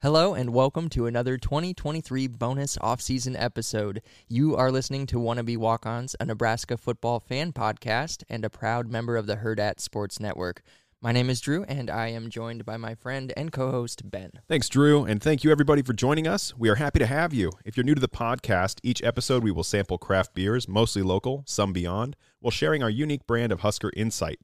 Hello and welcome to another 2023 bonus off-season episode. You are listening to Wannabe Walk-Ons, a Nebraska football fan podcast and a proud member of the Hurrdat Sports Network. My name is Drew and I am joined by my friend and co-host Ben. Thanks, Drew, and thank you everybody for joining us. We are happy to have you. If you're new to the podcast, each episode we will sample craft beers, mostly local, some beyond, while sharing our unique brand of Husker insight.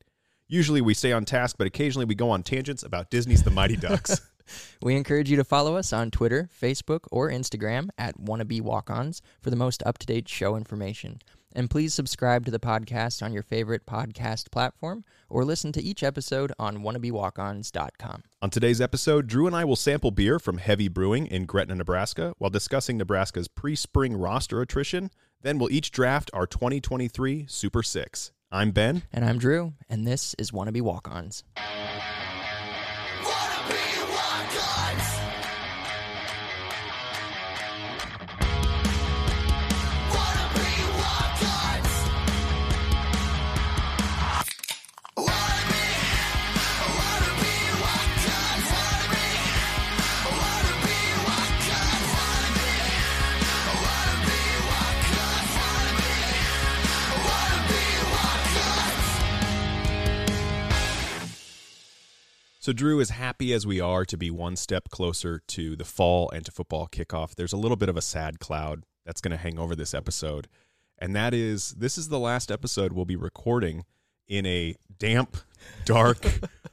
Usually we stay on task, but occasionally we go on tangents about Disney's The Mighty Ducks. We encourage you to follow us on Twitter, Facebook, or Instagram at Wannabe Walk-Ons for the most up-to-date show information. And please subscribe to the podcast on your favorite podcast platform or listen to each episode on wannabewalkons.com. On today's episode, Drew and I will sample beer from Heavy Brewing in Gretna, Nebraska, while discussing Nebraska's pre spring roster attrition. Then we'll each draft our 2023 Super Six. I'm Ben. And I'm Drew, and this is Wannabe Walk-Ons. Wanna So, Drew, as happy as we are to be one step closer to the fall and to football kickoff, there's a little bit of a sad cloud that's going to hang over this episode. And that is this is the last episode we'll be recording in a damp, dark,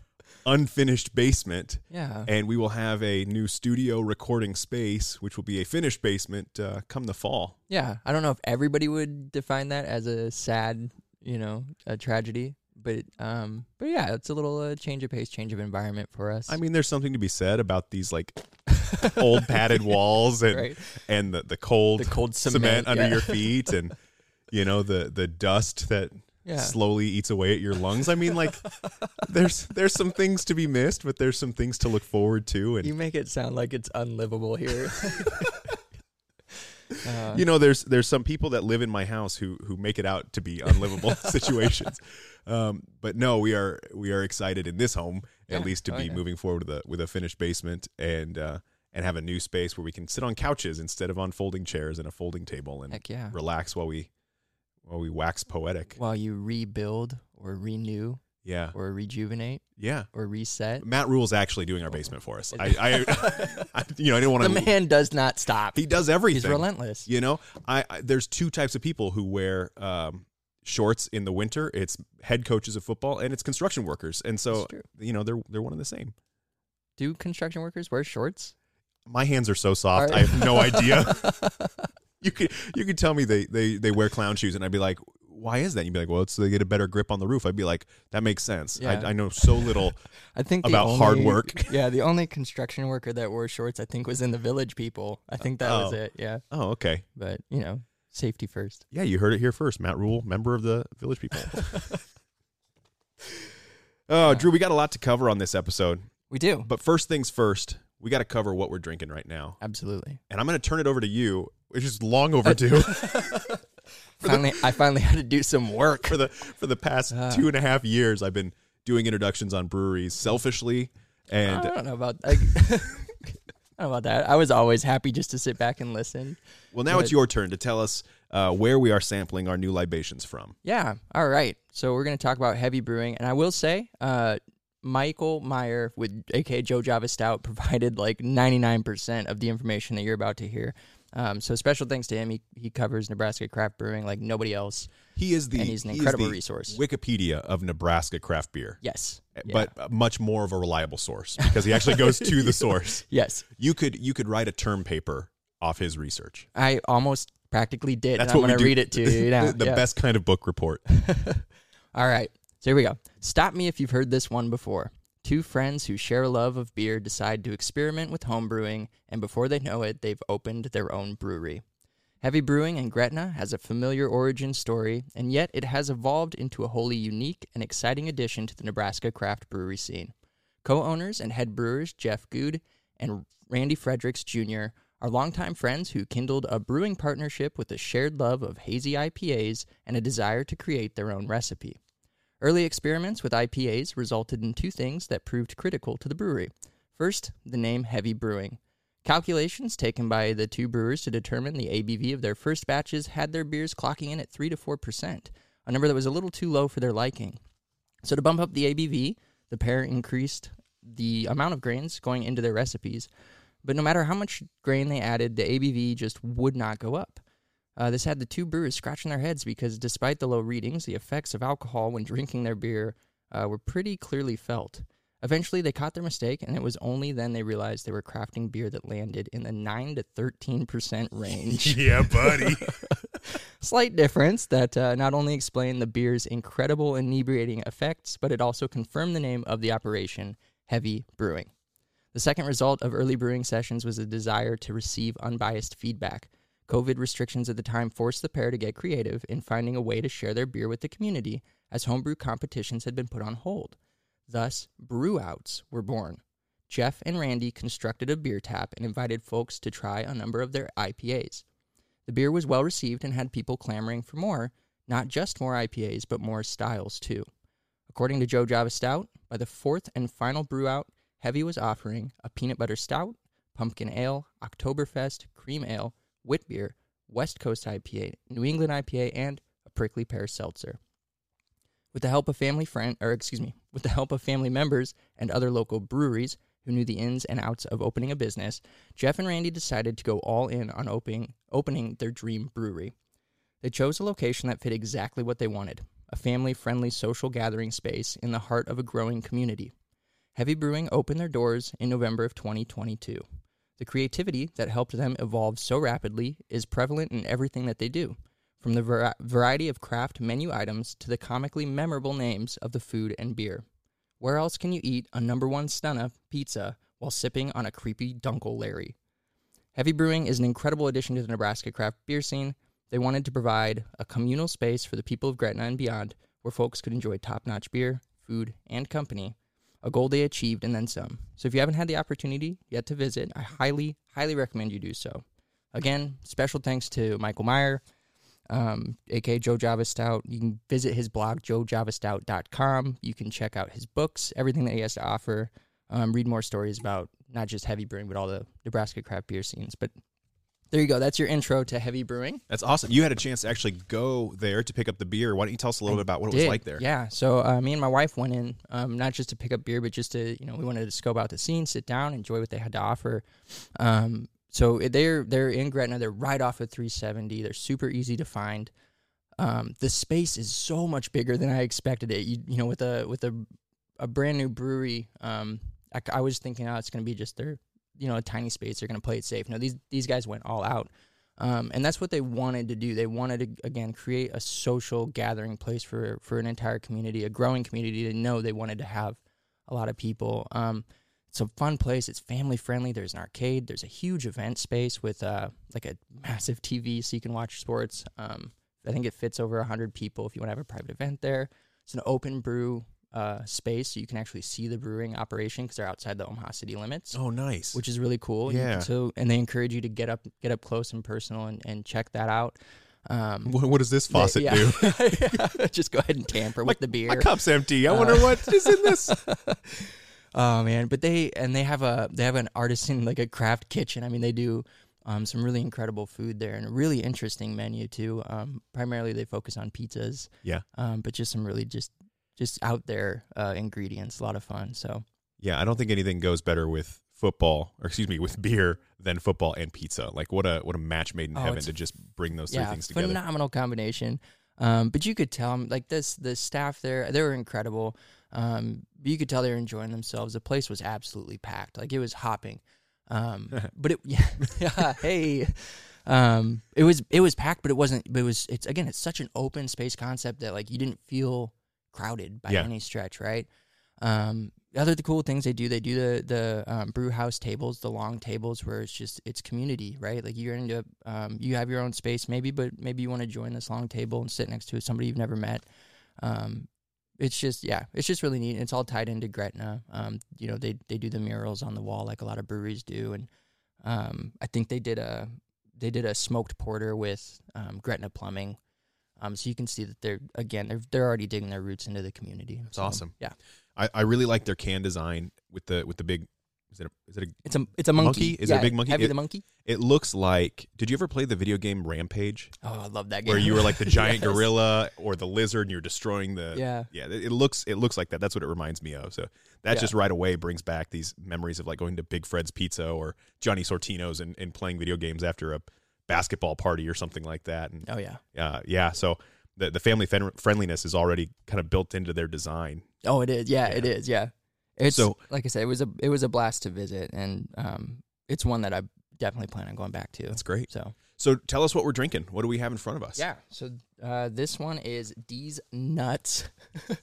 unfinished basement. Yeah. And we will have a new studio recording space, which will be a finished basement uh, come the fall. Yeah, I don't know if everybody would define that as a sad, you know, a tragedy, but um, but yeah, it's a little uh, change of pace, change of environment for us. I mean, there's something to be said about these like old padded walls and Right. and the, the cold The cold cement, cement, under yeah. your feet and you know the the dust that Yeah. slowly eats away at your lungs. I mean, like there's there's some things to be missed, but there's some things to look forward to. And you make it sound like it's unlivable here. uh, you know, there's there's some people that live in my house who who make it out to be unlivable situations. Um, but no, we are we are excited in this home at least to Oh, be yeah. moving forward with a with a finished basement and uh, and have a new space where we can sit on couches instead of on folding chairs and a folding table and yeah. relax while we while we wax poetic. While you rebuild or renew Yeah, or rejuvenate yeah. or reset, Matt Rhule's actually doing our basement for us. I, I, I you know, I didn't want to. the man does not stop. He does everything. He's relentless. You know, I, I there's two types of people who wear um, shorts in the winter. It's head coaches of football, and it's construction workers. And so, you know, they're they're one and the same. Do construction workers wear shorts? My hands are so soft. Are- I have no idea. you could you could tell me they they they wear clown shoes, and I'd be like, why is that? You'd be like, well, it's so they get a better grip on the roof. I'd be like, that makes sense. Yeah. I, I know so little. I think About hard work. Yeah, the only construction worker that wore shorts, I think, was in the Village People. I think that was Oh. it. Yeah, Oh, okay. but you know, safety first. Yeah, you heard it here first. Matt Rhule, member of the Village People. oh, Drew, we got a lot to cover on this episode. We do But first things first, we got to cover what we're drinking right now. absolutely. And I'm going to turn it over to you, which is long overdue Finally, I finally had to do some work. for the for the past Ah. two and a half years. I've been doing introductions on breweries selfishly, I and don't know about. I, I don't know about that. I was always happy just to sit back and listen. well, now it's your turn to tell us uh, where we are sampling our new libations from. Yeah. All right. So we're going to talk about heavy brewing, and I will say, uh, Michael Meyer with aka Joe Java Stout provided like 99% of the information that you're about to hear. Um, so special thanks to him. He, he covers Nebraska craft brewing like nobody else. He is the And he's an he incredible the resource. Wikipedia of Nebraska craft beer. Yes. Yeah. but uh, much more of a reliable source because he actually goes to the source. yes, You could you could write a term paper off his research. I almost practically did. That's I'm what we going to read it to you now. the the Yeah. best kind of book report. All right. So here we go. Stop me if you've heard this one before. Two friends who share a love of beer decide to experiment with home brewing, and before they know it, they've opened their own brewery. Heavy Brewing in Gretna has a familiar origin story, and yet it has evolved into a wholly unique and exciting addition to the Nebraska craft brewery scene. Co owners and head brewers Jeff Good and Randy Fredericks Jr. are longtime friends who kindled a brewing partnership with a shared love of hazy IPAs and a desire to create their own recipe. Early experiments with IPAs resulted in two things that proved critical to the brewery. First, the name Heavy Brewing. Calculations taken by the two brewers to determine the ABV of their first batches had their beers clocking in at 3 to 4%, a number that was a little too low for their liking. So, to bump up the ABV, the pair increased the amount of grains going into their recipes. But no matter how much grain they added, the ABV just would not go up. Uh, this had the two brewers scratching their heads because, despite the low readings, the effects of alcohol when drinking their beer uh, were pretty clearly felt. Eventually, they caught their mistake, and it was only then they realized they were crafting beer that landed in the 9 to 13% range. yeah, buddy. Slight difference that uh, not only explained the beer's incredible inebriating effects, but it also confirmed the name of the operation, Heavy Brewing. The second result of early brewing sessions was a desire to receive unbiased feedback. COVID restrictions at the time forced the pair to get creative in finding a way to share their beer with the community, as homebrew competitions had been put on hold. Thus, brewouts were born. Jeff and Randy constructed a beer tap and invited folks to try a number of their IPAs. The beer was well received and had people clamoring for more, not just more IPAs, but more styles too. According to Joe Java Stout, by the fourth and final brew out, Heavy was offering a peanut butter stout, pumpkin ale, Oktoberfest, cream ale, wit West Coast IPA, New England IPA, and a prickly pear seltzer. With the help of family friend, or excuse me, with the help of family members and other local breweries who knew the ins and outs of opening a business, Jeff and Randy decided to go all in on opening opening their dream brewery. They chose a location that fit exactly what they wanted a family friendly social gathering space in the heart of a growing community. Heavy Brewing opened their doors in November of 2022. The creativity that helped them evolve so rapidly is prevalent in everything that they do, from the var- variety of craft menu items to the comically memorable names of the food and beer. Where else can you eat a number one stunna pizza while sipping on a creepy Dunkel Larry? Heavy Brewing is an incredible addition to the Nebraska craft beer scene. They wanted to provide a communal space for the people of Gretna and beyond where folks could enjoy top notch beer, food, and company, a goal they achieved and then some. So if you haven't had the opportunity yet to visit, I highly, highly recommend you do so. Again, special thanks to Michael Meyer, um, aka Joe Java Stout. You can visit his blog, joejavastout.com. You can check out his books, everything that he has to offer. Um, read more stories about not just heavy brewing, but all the Nebraska craft beer scenes. But there you go. That's your intro to heavy brewing. That's awesome. You had a chance to actually go there to pick up the beer. Why don't you tell us a little bit about what it was like there? Yeah. So uh, me and my wife went in, um, not just to pick up beer, but just to you know we wanted to scope out the scene, sit down, enjoy what they had to offer. Um, so they're they're in Gretna. They're right off of 370. They're super easy to find. Um, the space is so much bigger than I expected it. You, you know, with a with a a brand new brewery, um, I, I was thinking, oh, it's going to be just their you know a tiny space. They're going to play it safe. No, these these guys went all out. Um, and that's what they wanted to do. They wanted to again create a social gathering place for for an entire community, a growing community. They know they wanted to have a lot of people. Um, it's a fun place. It's family friendly. There's an arcade. There's a huge event space with uh, like a massive TV so you can watch sports. Um, I think it fits over hundred people if you want to have a private event there. It's an open brew uh, space so you can actually see the brewing operation because they're outside the Omaha city limits Oh, nice. which is really cool. Yeah. so and they encourage you to get up, get up close and personal, and, and check that out. Um, what, what does this faucet yeah. do? Yeah. Just go ahead and tamper with the beer. My cup's empty. I Uh, wonder what is in this. Oh man, but they and they have a they have an artisan like a craft kitchen. I mean, they do um, some really incredible food there and a really interesting menu too. Um, primarily, they focus on pizzas. Yeah. Um, but just some really just just out there uh, ingredients. A lot of fun. So Yeah, I don't think anything goes better with football, or excuse me, with beer than football and pizza. Like what a what a match made in Oh, heaven to just bring those three things together. phenomenal combination. Um, but you could tell 'em, like this, the staff there, they were incredible. Um, you could tell they were enjoying themselves. The place was absolutely packed. Like it was hopping. Um, but it, yeah, yeah, hey, um, it was, it was packed, but it wasn't, but it was, it's again, it's such an open space concept that like you didn't feel crowded by Yeah. any stretch, right? Um, other the cool things they do, they do the the um, brew house tables, the long tables where it's just it's community, right? Like you're into um, you have your own space maybe, but maybe you want to join this long table and sit next to somebody you've never met. Um, it's just yeah, it's just really neat. It's all tied into Gretna. Um, you know they they do the murals on the wall like a lot of breweries do, and um, I think they did a they did a smoked porter with um, Gretna plumbing. Um, so you can see that they're again they're they're already digging their roots into the community. It's So, awesome. Yeah. I, I really like their can design with the with the big is it a, is it a It's a it's a monkey. Monkey? Is it a big monkey? Heavy It- the monkey. it looks like did you ever play the video game Rampage Oh, I love that game. where you were like the giant Yes. gorilla or the lizard and you're destroying the Yeah. yeah it, it looks it looks like that that's what it reminds me of so that Yeah. just right away brings back these memories of like going to Big Fred's Pizza or Johnny Sortino's and, and playing video games after a basketball party or something like that and Oh yeah. uh, yeah so the the family fen- friendliness is already kind of built into their design Oh, it is. Yeah, it Yeah. is. Yeah. It's So- like I said, it was a it was a blast to visit, and um, it's one that I definitely plan on going back to. that's great So so tell us what we're drinking what do we have in front of us yeah. So uh, this one is D's Nuts.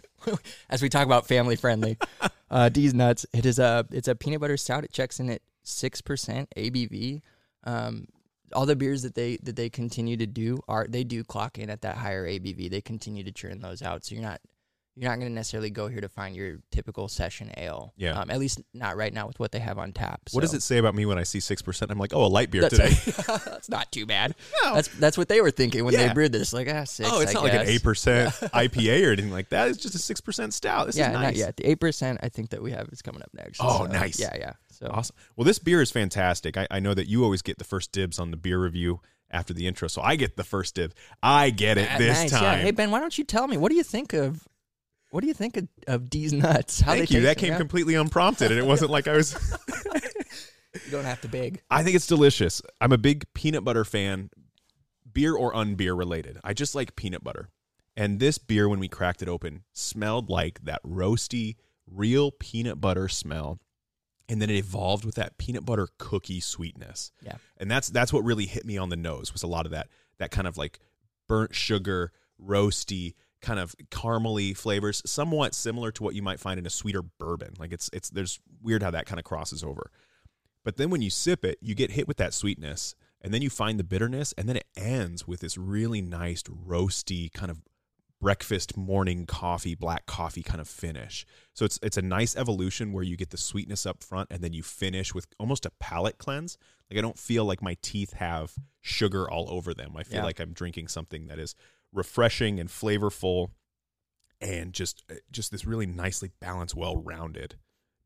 As we talk about family friendly, uh, D's Nuts. It is a it's a peanut butter stout. It checks in at six percent ABV. Um, all the beers that they that they continue to do are they do clock in at that higher ABV. They continue to churn those out, so you're not you're not going to necessarily go here to find your typical session ale. Yeah. Um, at least not right now with what they have on tap. what does it say about me when I see six percent I'm like oh a light beer That's, today that's not too bad. No. That's that's what they were thinking when Yeah. they brewed this. Like ah, six. oh it's I not like an eight percent IPA or anything like that it's just a six percent stout this yeah, is nice Yeah. The eight percent I think that we have is coming up next. Oh, So, nice. Yeah, yeah. So Awesome. Well, this beer is fantastic. I, I know that you always get the first dibs on the beer review after the intro, so I get the first dib. I get it Ah, this nice. time. Yeah. Hey Ben, why don't you tell me what do you think of what do you think of, of D's nuts? How Thank you. That came completely unprompted, and it wasn't like I was. You don't have to beg. I think it's delicious. I'm a big peanut butter fan, beer or unbeer related. I just like peanut butter. And this beer, when we cracked it open, smelled like that roasty, real peanut butter smell. And then it evolved with that peanut butter cookie sweetness. Yeah. And that's that's what really hit me on the nose was a lot of that that kind of like burnt sugar, roasty, kind of caramely flavors, somewhat similar to what you might find in a sweeter bourbon. Like it's it's there's weird how that kind of crosses over. But then when you sip it, you get hit with that sweetness, and then you find the bitterness, and then it ends with this really nice roasty kind of breakfast morning coffee, black coffee kind of finish. So it's it's a nice evolution where you get the sweetness up front, and then you finish with almost a palate cleanse. Like I don't feel like my teeth have sugar all over them. I feel Yeah. like I'm drinking something that is refreshing and flavorful, and just eh, just this really nicely balanced, well rounded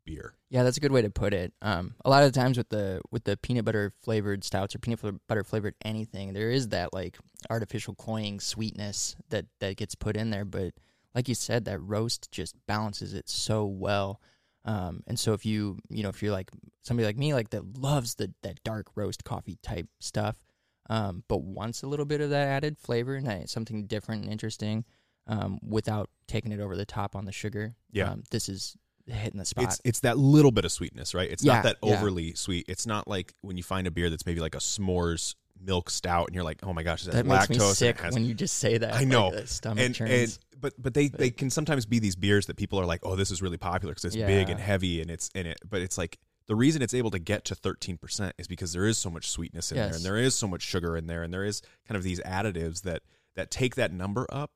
beer. Yeah, that's a good way to put it. Um, a lot of the times with the with the peanut butter flavored stouts or peanut butter flavored anything, there is that like artificial cloying sweetness that that gets put in there. But like you said, that roast just balances it so well. Um, and so if you you know if you're like somebody like me like that loves the that dark roast coffee type stuff, um, but wants a little bit of that added flavor and that- something different and interesting, um, without taking it over the top on the sugar. Yeah. um, this is hitting the spot. It's it's that little bit of sweetness, right? It's Yeah, not that yeah. overly sweet. It's not like when you find a beer that's maybe like a s'mores milk stout, and you're like, oh my gosh, That makes lactose. me sick has- when you just say that. I know. Like, the stomach and, churns. and but but they they can sometimes be these beers that people are like, oh, this is really popular because it's big and heavy, and it's in it. But it's like the reason it's able to get to 13% is because there is so much sweetness in there, and there is so much sugar in there, and there is kind of these additives that that take that number up,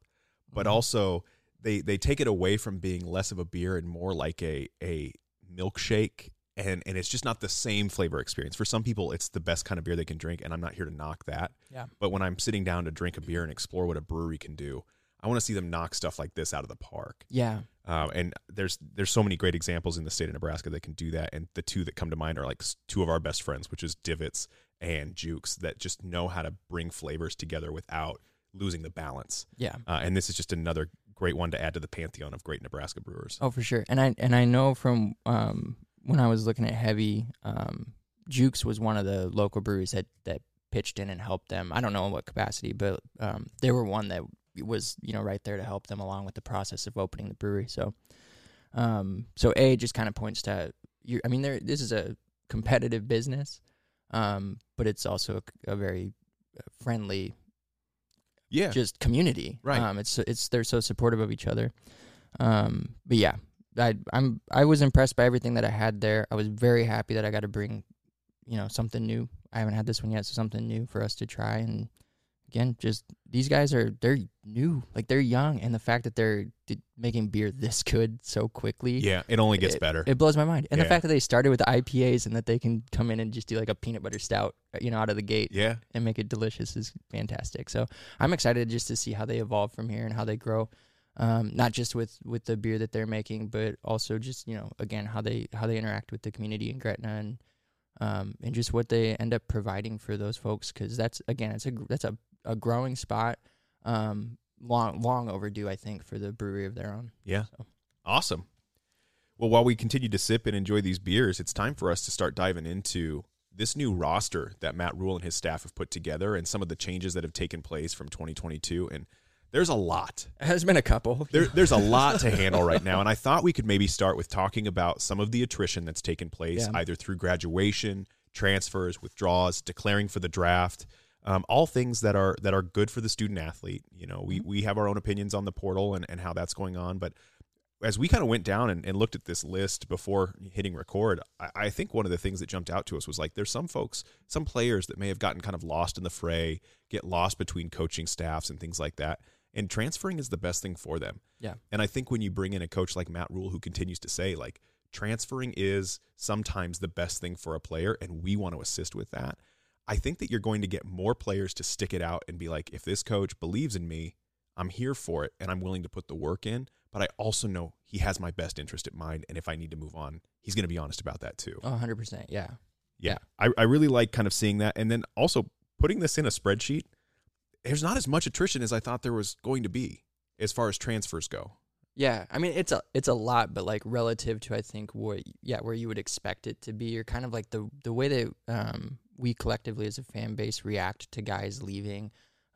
but Mhm. also they they take it away from being less of a beer and more like a a milkshake and and it's just not the same flavor experience. For some people it's the best kind of beer they can drink and i'm not here to knock that. Yeah. but when i'm sitting down to drink a beer and explore what a brewery can do i want to see them knock stuff like this out of the park. Yeah, uh, and there's there's so many great examples in the state of nebraska that can do that and the two that come to mind are like two of our best friends which is divots and jukes that just know how to bring flavors together without losing the balance. Yeah. uh, and this is just another great one to add to the pantheon of great nebraska brewers Oh, for sure. And I and I know from um, when I was looking at heavy, um, Jukes was one of the local breweries that that pitched in and helped them. I don't know in what capacity, but um, they were one that was you know right there to help them along with the process of opening the brewery. So, um, so a just kind of points to you. I mean, there this is a competitive business, um, but it's also a, a very friendly yeah just community. Right. Um, it's it's they're so supportive of each other. Um, but yeah, I I'm I was impressed by everything that I had there. I was very happy that I got to bring, you know, something new. I haven't had this one yet, so something new for us to try. And again, just these guys are they're new, like they're young, and the fact that they're d- making beer this good so quickly. yeah it only gets it, better It blows my mind, and the fact that they started with the IPAs and that they can come in and just do like a peanut butter stout, uh, you know, out of the gate yeah and make it delicious is fantastic. So I'm excited just to see how they evolve from here and how they grow. Um, not just with, with the beer that they're making, but also just you know again how they how they interact with the community in Gretna and um, and just what they end up providing for those folks because that's again it's a that's a, a growing spot, um, long long overdue I think for the brewery of their own. Yeah. So. Awesome. Well, while we continue to sip and enjoy these beers, it's time for us to start diving into this new roster that Matt Rhule and his staff have put together and some of the changes that have taken place from 2022. And there's a lot. There's been a couple. There, there's a lot to handle right now. And I thought we could maybe start with talking about some of the attrition that's taken place, Yeah. either through graduation, transfers, withdrawals, declaring for the draft. Um, all things that are that are good for the student athlete. You know, we we have our own opinions on the portal and, and how that's going on, but as we kind of went down and, and looked at this list before hitting record, I, I think one of the things that jumped out to us was like there's some folks, some players that may have gotten kind of lost in the fray, get lost between coaching staffs and things like that. And transferring is the best thing for them. Yeah. And I think when you bring in a coach like Matt Rhule who continues to say, like, transferring is sometimes the best thing for a player, and we want to assist with that. I think that you're going to get more players to stick it out and be like, if this coach believes in me, I'm here for it and I'm willing to put the work in. But I also know he has my best interest at mind. And if I need to move on, he's going to be honest about that too. Oh, 100%. Yeah. Yeah. I, I really like kind of seeing that. And then also putting this in a spreadsheet, there's not as much attrition as I thought there was going to be as far as transfers go. Yeah, I mean it's a it's a lot, but like relative to I think what yeah where you would expect it to be, or kind of like the the way that um, we collectively as a fan base react to guys leaving,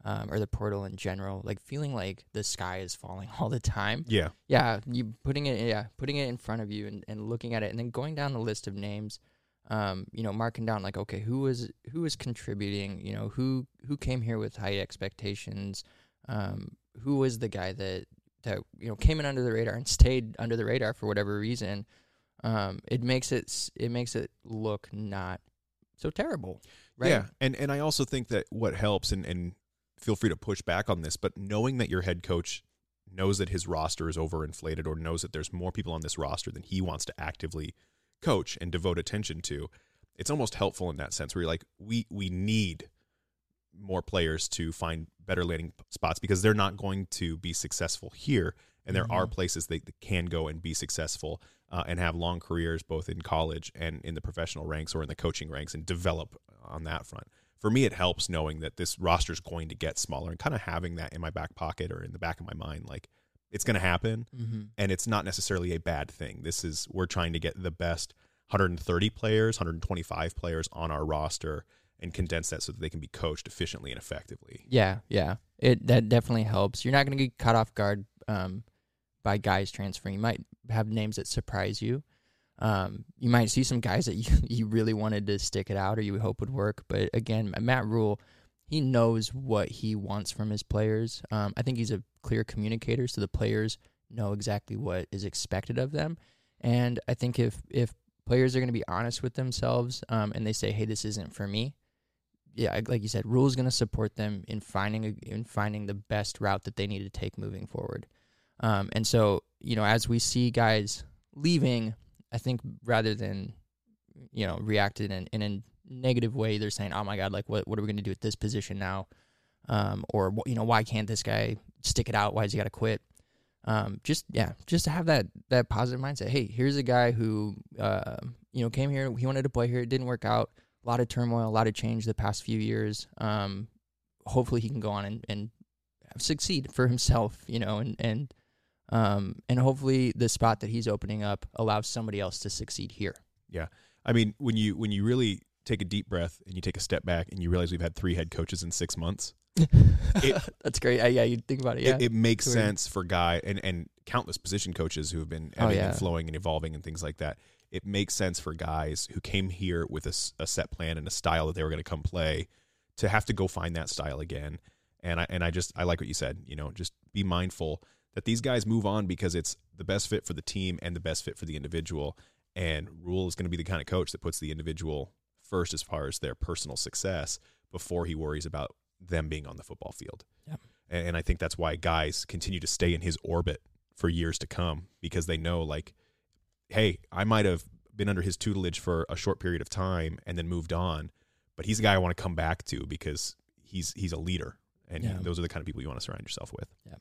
um, or the portal in general, like feeling like the sky is falling all the time. Yeah. Yeah, you putting it yeah putting it in front of you and, and looking at it, and then going down the list of names, um, you know, marking down like okay who was who was contributing, you know who who came here with high expectations, um, who was the guy that that you know came in under the radar and stayed under the radar for whatever reason, um, it makes it it makes it look not so terrible, right? Yeah. And and I also think that what helps and, and feel free to push back on this, but knowing that your head coach knows that his roster is overinflated or knows that there's more people on this roster than he wants to actively coach and devote attention to, it's almost helpful in that sense where you're like, we we need more players to find better landing spots because they're not going to be successful here. And there are Mhm. places they, that can go and be successful uh, and have long careers both in college and in the professional ranks or in the coaching ranks and develop on that front. For me, it helps knowing that this roster is going to get smaller and kind of having that in my back pocket or in the back of my mind. Like, it's going to happen Mm-hmm. and it's not necessarily a bad thing. This is we're trying to get the best 130 players, 125 players on our roster and condense that so that they can be coached efficiently and effectively. Yeah, yeah. It that definitely helps. You're not going to get caught off guard um, by guys transferring. You might have names that surprise you. Um, you might see some guys that you, you really wanted to stick it out or you hope would work. But again, Matt Rhule, he knows what he wants from his players. Um, I think he's a clear communicator, so the players know exactly what is expected of them. And I think if if players are going to be honest with themselves um, and they say, "Hey, this isn't for me," yeah, like- you said, Rhule is going to support them in finding a, in finding the best route that they need to take moving forward. Um, and so, you know, as we see guys leaving, I think rather than you know react in, in a negative way, they're saying, "Oh my God, like what what are we going to do at this position now?" Um, or you know, why can't this guy stick it out? Why does he got to quit? Um, just yeah, just to have that that positive mindset. Hey, here's a guy who uh, you know came here. He wanted to play here. It didn't work out. A lot of turmoil, a lot of change the past few years. Um, hopefully, he can go on and, and succeed for himself. You know, and and um, and hopefully the spot that he's opening up allows somebody else to succeed here. Yeah, I mean, when you when you really take a deep breath and you take a step back and you realize we've had three head coaches in 6 months, It- That's great. Uh, yeah, you think about it. Yeah, it, it makes Sure. sense for guy and and countless position coaches who have been ebbing Oh, yeah. and flowing and evolving and things like that. It makes sense for guys who came here with a set plan and a style that they were going to come play to have to go find that style again. And I and I just I like what you said. You know, just be mindful that these guys move on because it's the best fit for the team and the best fit for the individual. And Rhule is going to be the kind of coach that puts the individual first as far as their personal success before he worries about them being on the football field. Yep. And I think that's why guys continue to stay in his orbit for years to come because they know, like, hey, I might have been under his tutelage for a short period of time and then moved on, but he's a guy I want to come back to because he's he's a leader, and Yeah. those are the kind of people you want to surround yourself with. Yeah.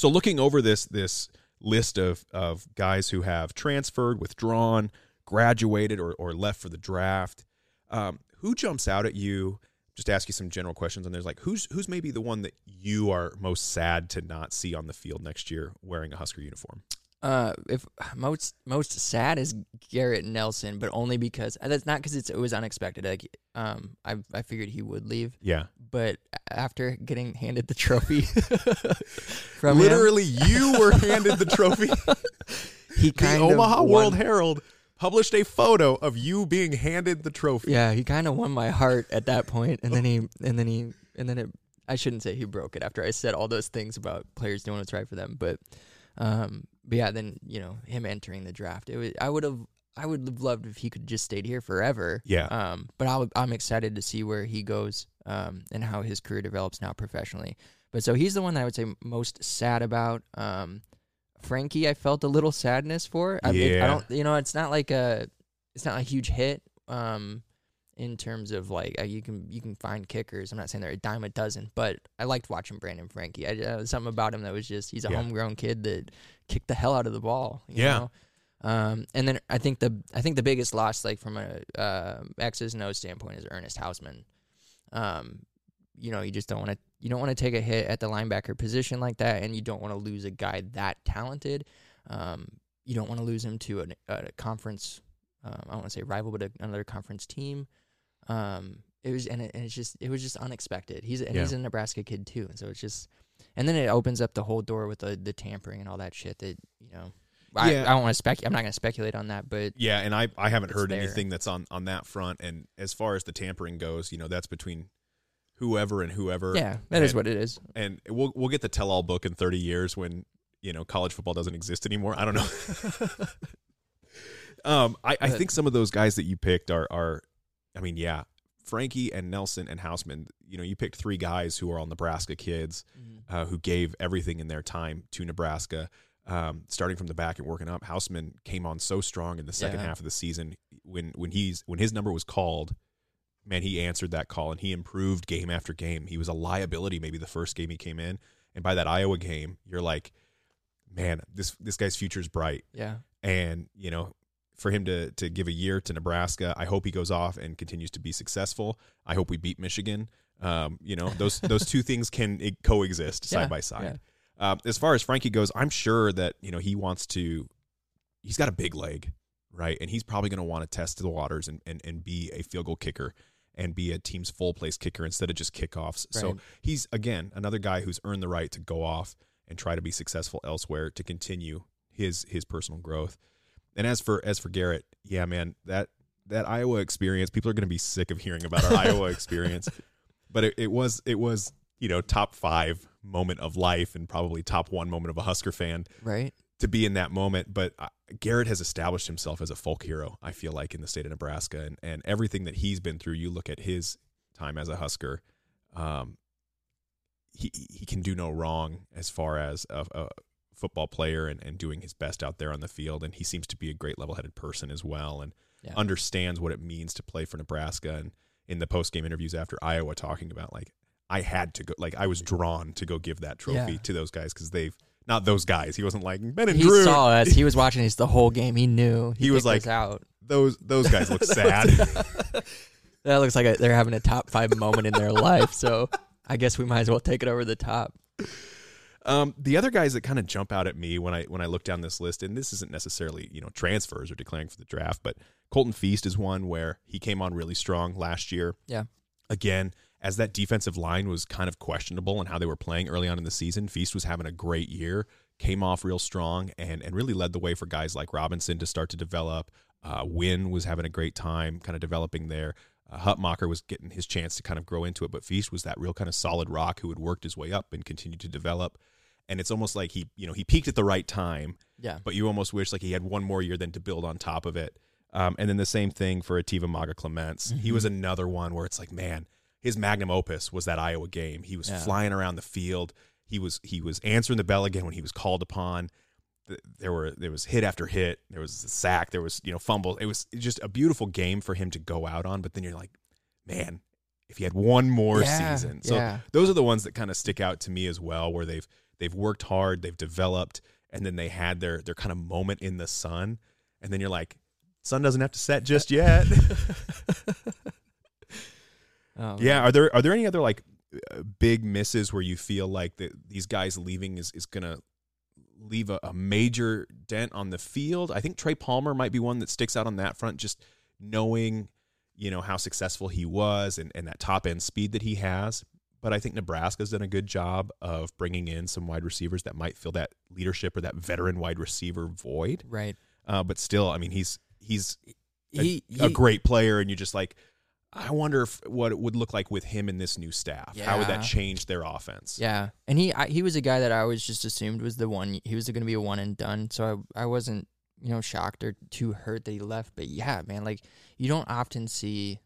So looking over this this list of of guys who have transferred, withdrawn, graduated, or or left for the draft, um, who jumps out at you? Just ask you some general questions, and there's like who's who's maybe the one that you are most sad to not see on the field next year wearing a Husker uniform. Uh, if most most sad is Garrett Nelson, but only because uh, that's not because it was unexpected. Like, um, I I figured he would leave, Yeah, but after getting handed the trophy from him, literally, you were handed the trophy. he the Omaha World Herald published a photo of you being handed the trophy. Yeah, he kind of won my heart at that point, and then he and then he and then it. I shouldn't say he broke it after I said all those things about players doing what's right for them, but um, but yeah, then you know him entering the draft. It was I would have I would have loved if he could just stayed here forever. Yeah. Um, but I I'm excited to see where he goes um, and how his career develops now professionally. But so he's the one that I would say most sad about. Um, Franke, I felt a little sadness for. I, mean, Yeah. I don't, you know, it's not like a, it's not a huge hit. Um, in terms of like uh, you can you can find kickers. I'm not saying they're a dime a dozen, but I liked watching Brendan Franke. I, uh, something about him that was just he's a Yeah. homegrown kid that kicked the hell out of the ball. you Yeah. know? Um, and then I think the I think the biggest loss, like from a uh, X's and O's standpoint, is Ernest Hausmann. Um, you know, you just don't want to you don't want to take a hit at the linebacker position like that, and you don't want to lose a guy that talented. Um, you don't want to lose him to an, a conference. Um, I don't want to say rival, but a, another conference team. Um, it was and, it, and it's just it was just unexpected. He's and he's a Nebraska kid too, and so it's just and then it opens up the whole door with the the tampering and all that shit that you know. I, Yeah. I don't want to spec. I'm not going to speculate on that, but Yeah, and I I haven't heard there. anything that's on on that front. And as far as the tampering goes, you know, that's between whoever and whoever. yeah, that is and- what it is. And we'll we'll get the tell all book in 30 years when you know college football doesn't exist anymore. I don't know. um, I I think some of those guys that you picked are are, I mean, yeah, Franke and Nelson and Hausmann. You know, you picked three guys who are all Nebraska kids. uh, who gave everything in their time to Nebraska, um, starting from the back and working up. Hausmann came on so strong in the second Yeah. half of the season when when he's when his number was called. Man, he answered that call and he improved game after game. He was a liability maybe the first game he came in, and by that Iowa game, you're like, man, this this guy's future is bright. Yeah, And you know, for him to to give a year to Nebraska, I hope he goes off and continues to be successful. I hope we beat Michigan. Um, you know, those those two things can coexist side Yeah, by side. yeah. Um, as far as Franke goes, I'm sure that you know he wants to. He's got a big leg, right? And he's probably going to want to test the waters and, and and be a field goal kicker and be a team's full place kicker instead of just kickoffs. So he's again another guy who's earned the right to go off and try to be successful elsewhere to continue his his personal growth. And as for as for Garrett, yeah, man, that that Iowa experience, people are going to be sick of hearing about our Iowa experience. But it, it was it was you know top five moment of life and probably top one moment of a Husker fan right. to be in that moment. But uh, Garrett has established himself as a folk hero. I feel like in the state of Nebraska and and everything that he's been through. You look at his time as a Husker. Um, he he can do no wrong as far as a, a football player and, and doing his best out there on the field. And he seems to be a great level headed person as well and Yeah. understands what it means to play for Nebraska. And in the post game interviews after Iowa, talking about like I had to go, like I was drawn to go give that trophy Yeah. to those guys because they've not those guys. He wasn't like Ben and He Drew. saw us. He was watching us the whole game. He knew. He was like- out. those those guys look sad. That looks like a, they're having a top five moment in their life. So I guess we might as well take it over the top. Um, the other guys that kind of jump out at me when I when I look down this list, and this isn't necessarily you know transfers or declaring for the draft, but Colton Feist is one where he came on really strong last year. Yeah. Again, as that defensive line was kind of questionable and how they were playing early on in the season, Feist was having a great year, came off real strong, and and really led the way for guys like Robinson to start to develop. Uh, Wynn was having a great time, kind of developing there. Uh, Hutmacher was getting his chance to kind of grow into it, but Feist was that real kind of solid rock who had worked his way up and continued to develop. And it's almost like he, you know, he peaked at the right time, Yeah. but you almost wish like he had one more year then to build on top of it. Um, and then the same thing for Ativa Maga Clements. He was another one where it's like, man, his magnum opus was that Iowa game. He was Yeah. flying around the field. He was he was answering the bell again when he was called upon. There were there was hit after hit. There was a sack. There was you know fumble. It was just a beautiful game for him to go out on. But then you're like, man, if he had one more Yeah, season. So yeah. those are the ones that kind of stick out to me as well, where they've they've worked hard, they've developed, and then they had their their kind of moment in the sun, and then you're like, sun doesn't have to set just yet. Oh, yeah, are there are there any other like big misses where you feel like that these guys leaving is is gonna leave a, a major dent on the field? I think Trey Palmer might be one that sticks out on that front, just knowing you know how successful he was and, and that top end speed that he has. But I think Nebraska's done a good job of bringing in some wide receivers that might fill that leadership or that veteran wide receiver void. right. Uh, but still, I mean, he's he's a, He, a great player, and you just like, I wonder if, what it would look like with him in this new staff. How would that change their offense? Yeah, and he I, he was a guy that I always just assumed was the one. He was going to be a one and done. So I I wasn't you know shocked or too hurt that he left. But yeah, man, like you don't often see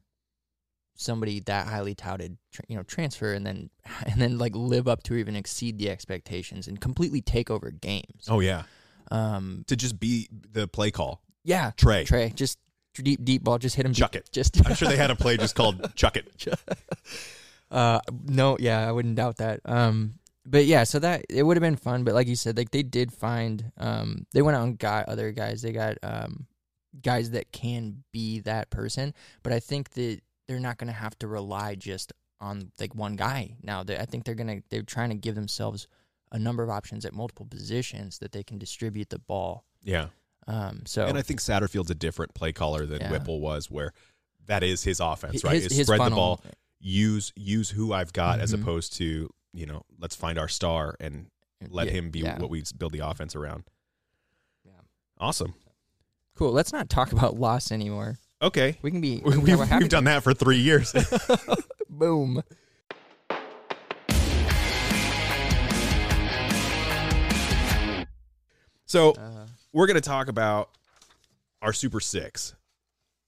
somebody that highly touted you know transfer and then and then like live up to or even exceed the expectations and completely take over games. Oh yeah, Um, to just be the play call, yeah, Trey. Trey, just deep deep ball, just hit him, Chuck it. Just I'm sure they had a play just called "chuck it." Uh, no, yeah, I wouldn't doubt that. Um, but yeah, so that it would have been fun. But like you said, like they did find, um, they went out and got other guys. They got um, guys that can be that person. But I think that they're not going to have to rely just on like one guy now. They, I think they're gonna they're trying to give themselves a number of options at multiple positions that they can distribute the ball. Yeah, Um, so and I think Satterfield's a different play caller than Yeah. Whipple was, where that is his offense, his, right? his, is spread the ball, use use who I've got, as Mhm. opposed to you know, let's find our star and let yeah, him be yeah. what we build the offense around. Yeah. Awesome. Cool. Let's not talk about loss anymore. Okay, We can be. We, we, we've happy we've done that for three years. Boom. so Uh, we're going to talk about our Super Six,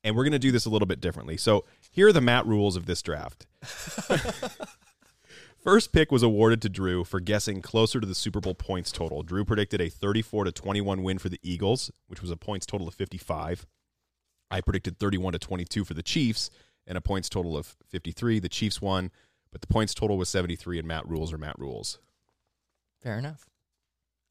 and we're going to do this a little bit differently. So here are the mat rules of this draft. First pick was awarded to Drew for guessing closer to the Super Bowl points total. Drew predicted a 34 to 21 win for the Eagles, which was a points total of 55. I predicted 31 to 22 for the Chiefs and a points total of 53. The Chiefs won, but the points total was 73 and Matt rules are Matt rules. fair enough.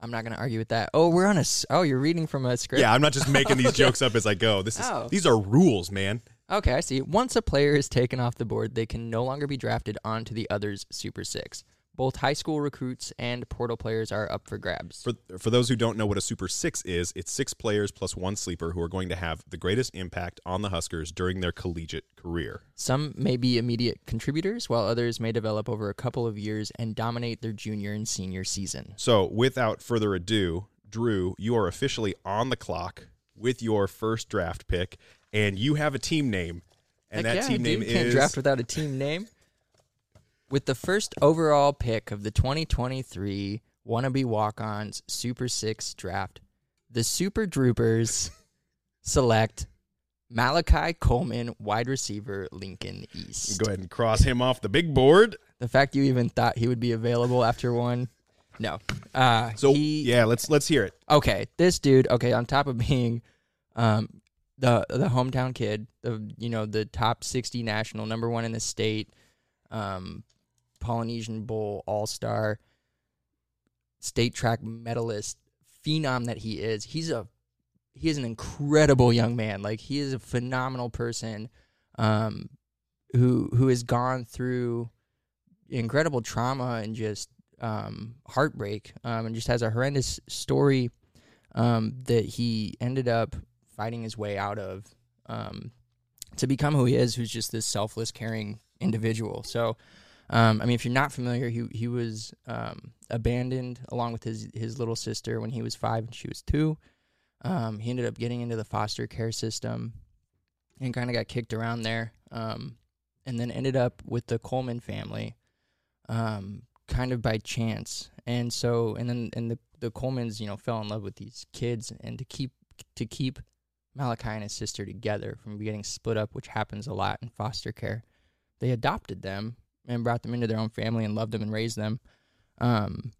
I'm not going to argue with that. Oh, we're on a. s- Oh, you're reading from a script. Yeah, I'm not just making these jokes up as I go. This is Oh. these are rules, man. Okay, I see. Once a player is taken off the board, they can no longer be drafted onto the other's Super Six. Both high school recruits and portal players are up for grabs. For for those who don't know what a Super Six is, it's six players plus one sleeper who are going to have the greatest impact on the Huskers during their collegiate career. Some may be immediate contributors, while others may develop over a couple of years and dominate their junior and senior season. So, without further ado, Drew, you are officially on the clock with your first draft pick, and you have a team name, and Heck that yeah, team name dude. Can't is draft without a team name. With the first overall pick of the 2023 wannabe walk-ons Super Six draft, the Super Droopers select Malachi Coleman, wide receiver, Lincoln East. Go ahead and cross him off the big board. The fact you even thought he would be available after one, no. Uh, So, he, yeah, let's let's hear it. okay, this dude, okay, on top of being um the the hometown kid, the you know, the top 60 national, number 1 in the state, um Polynesian Bowl all-star, state track medalist, phenom that he is. He's a he is an incredible young man. Like he is a phenomenal person um who who has gone through incredible trauma and just um, heartbreak um, and just has a horrendous story um, that he ended up fighting his way out of um, to become who he is, who's just this selfless, caring individual. So, um, I mean, if you're not familiar, he he was um, abandoned along with his his little sister when he was five and she was two. Um, he ended up getting into the foster care system and kind of got kicked around there, um, and then ended up with the Coleman family um, kind of by chance. And so, and then, and the, the Colemans, you know, fell in love with these kids and to keep, to keep Malachi and his sister together from getting split up, which happens a lot in foster care, they adopted them and brought them into their own family and loved them and raised them. Um,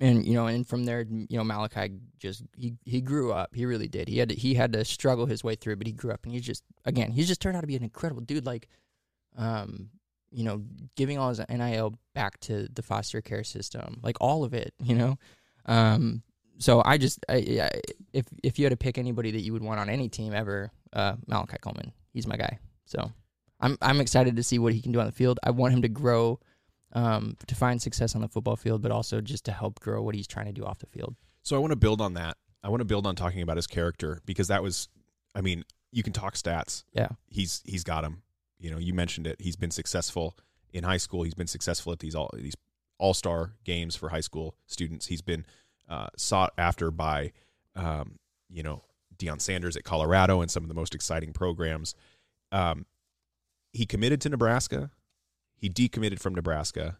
and you know, and from there, you know, Malachi just he he grew up. He really did. He had to, he had to struggle his way through, but he grew up, and he's just again, he's just turned out to be an incredible dude. Like, um, you know, giving all his NIL back to the foster care system, like all of it, you know. Um, so I just, I, I, if if you had to pick anybody that you would want on any team ever, uh, Malachi Coleman, he's my guy. So I'm I'm excited to see what he can do on the field. I want him to grow, um, to find success on the football field, but also just to help grow what he's trying to do off the field. So I want to build on that. I want to build on talking about his character because that was, I mean, you can talk stats. Yeah. He's he's got him. You know, you mentioned it. He's been successful in high school. He's been successful at these all these all star games for high school students. He's been uh, sought after by, um, you know, Deion Sanders at Colorado and some of the most exciting programs. Um, he committed to Nebraska. He decommitted from Nebraska,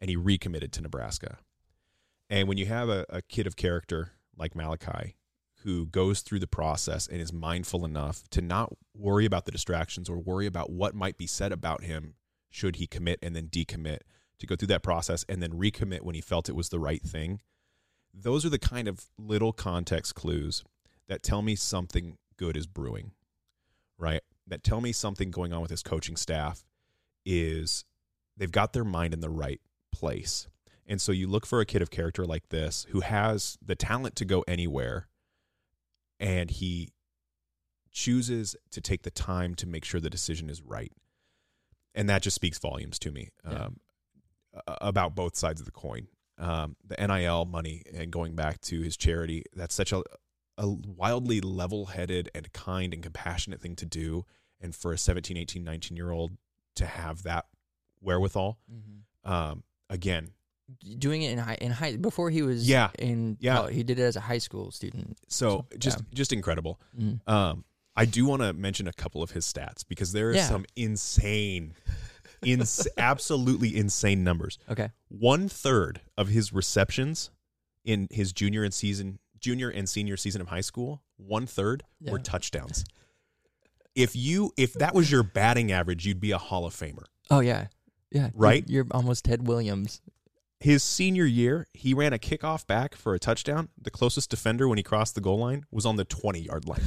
and he recommitted to Nebraska. And when you have a, a kid of character like Malachi, who goes through the process and is mindful enough to not worry about the distractions or worry about what might be said about him should he commit and then decommit, to go through that process and then recommit when he felt it was the right thing. Those are the kind of little context clues that tell me something good is brewing, right? That tell me something going on with his coaching staff is they've got their mind in the right place. And so you look for a kid of character like this who has the talent to go anywhere and he chooses to take the time to make sure the decision is right. And that just speaks volumes to me um, about both sides of the coin. Um, the NIL money and going back to his charity, that's such a, a wildly level headed and kind and compassionate thing to do. And for a 17, 18, 19 year old to have that wherewithal, um, again, Doing it in high in high before he was Yeah. in Yeah. he did it as a high school student. so So, just yeah. just incredible. Mm. Um, I do want to mention a couple of his stats because there is Yeah. some insane, ins- absolutely insane numbers. Okay. One third of his receptions in his junior and season, junior and senior season of high school, one third were touchdowns. If you if that was your batting average, you'd be a Hall of Famer. Oh yeah, yeah. Right? You're, you're almost Ted Williams. His senior year, he ran a kickoff back for a touchdown. The closest defender when he crossed the goal line was on the 20 yard line.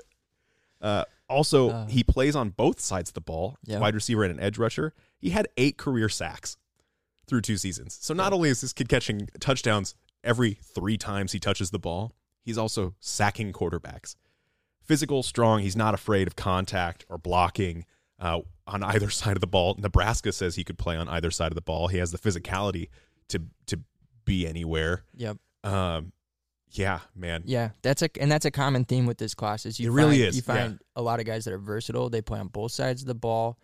uh, also, Uh. he plays on both sides of the ball, Yeah. wide receiver and an edge rusher. He had eight career sacks through two seasons. So not only is this kid catching touchdowns every three times he touches the ball, he's also sacking quarterbacks. Physical, strong. He's not afraid of contact or blocking uh, on either side of the ball. Nebraska says he could play on either side of the ball. He has the physicality to to be anywhere. Yep. Um, yeah, man. Yeah, that's a and that's a common theme with this class. Is you It really is, You find a lot of guys that are versatile. They play on both sides of the ball,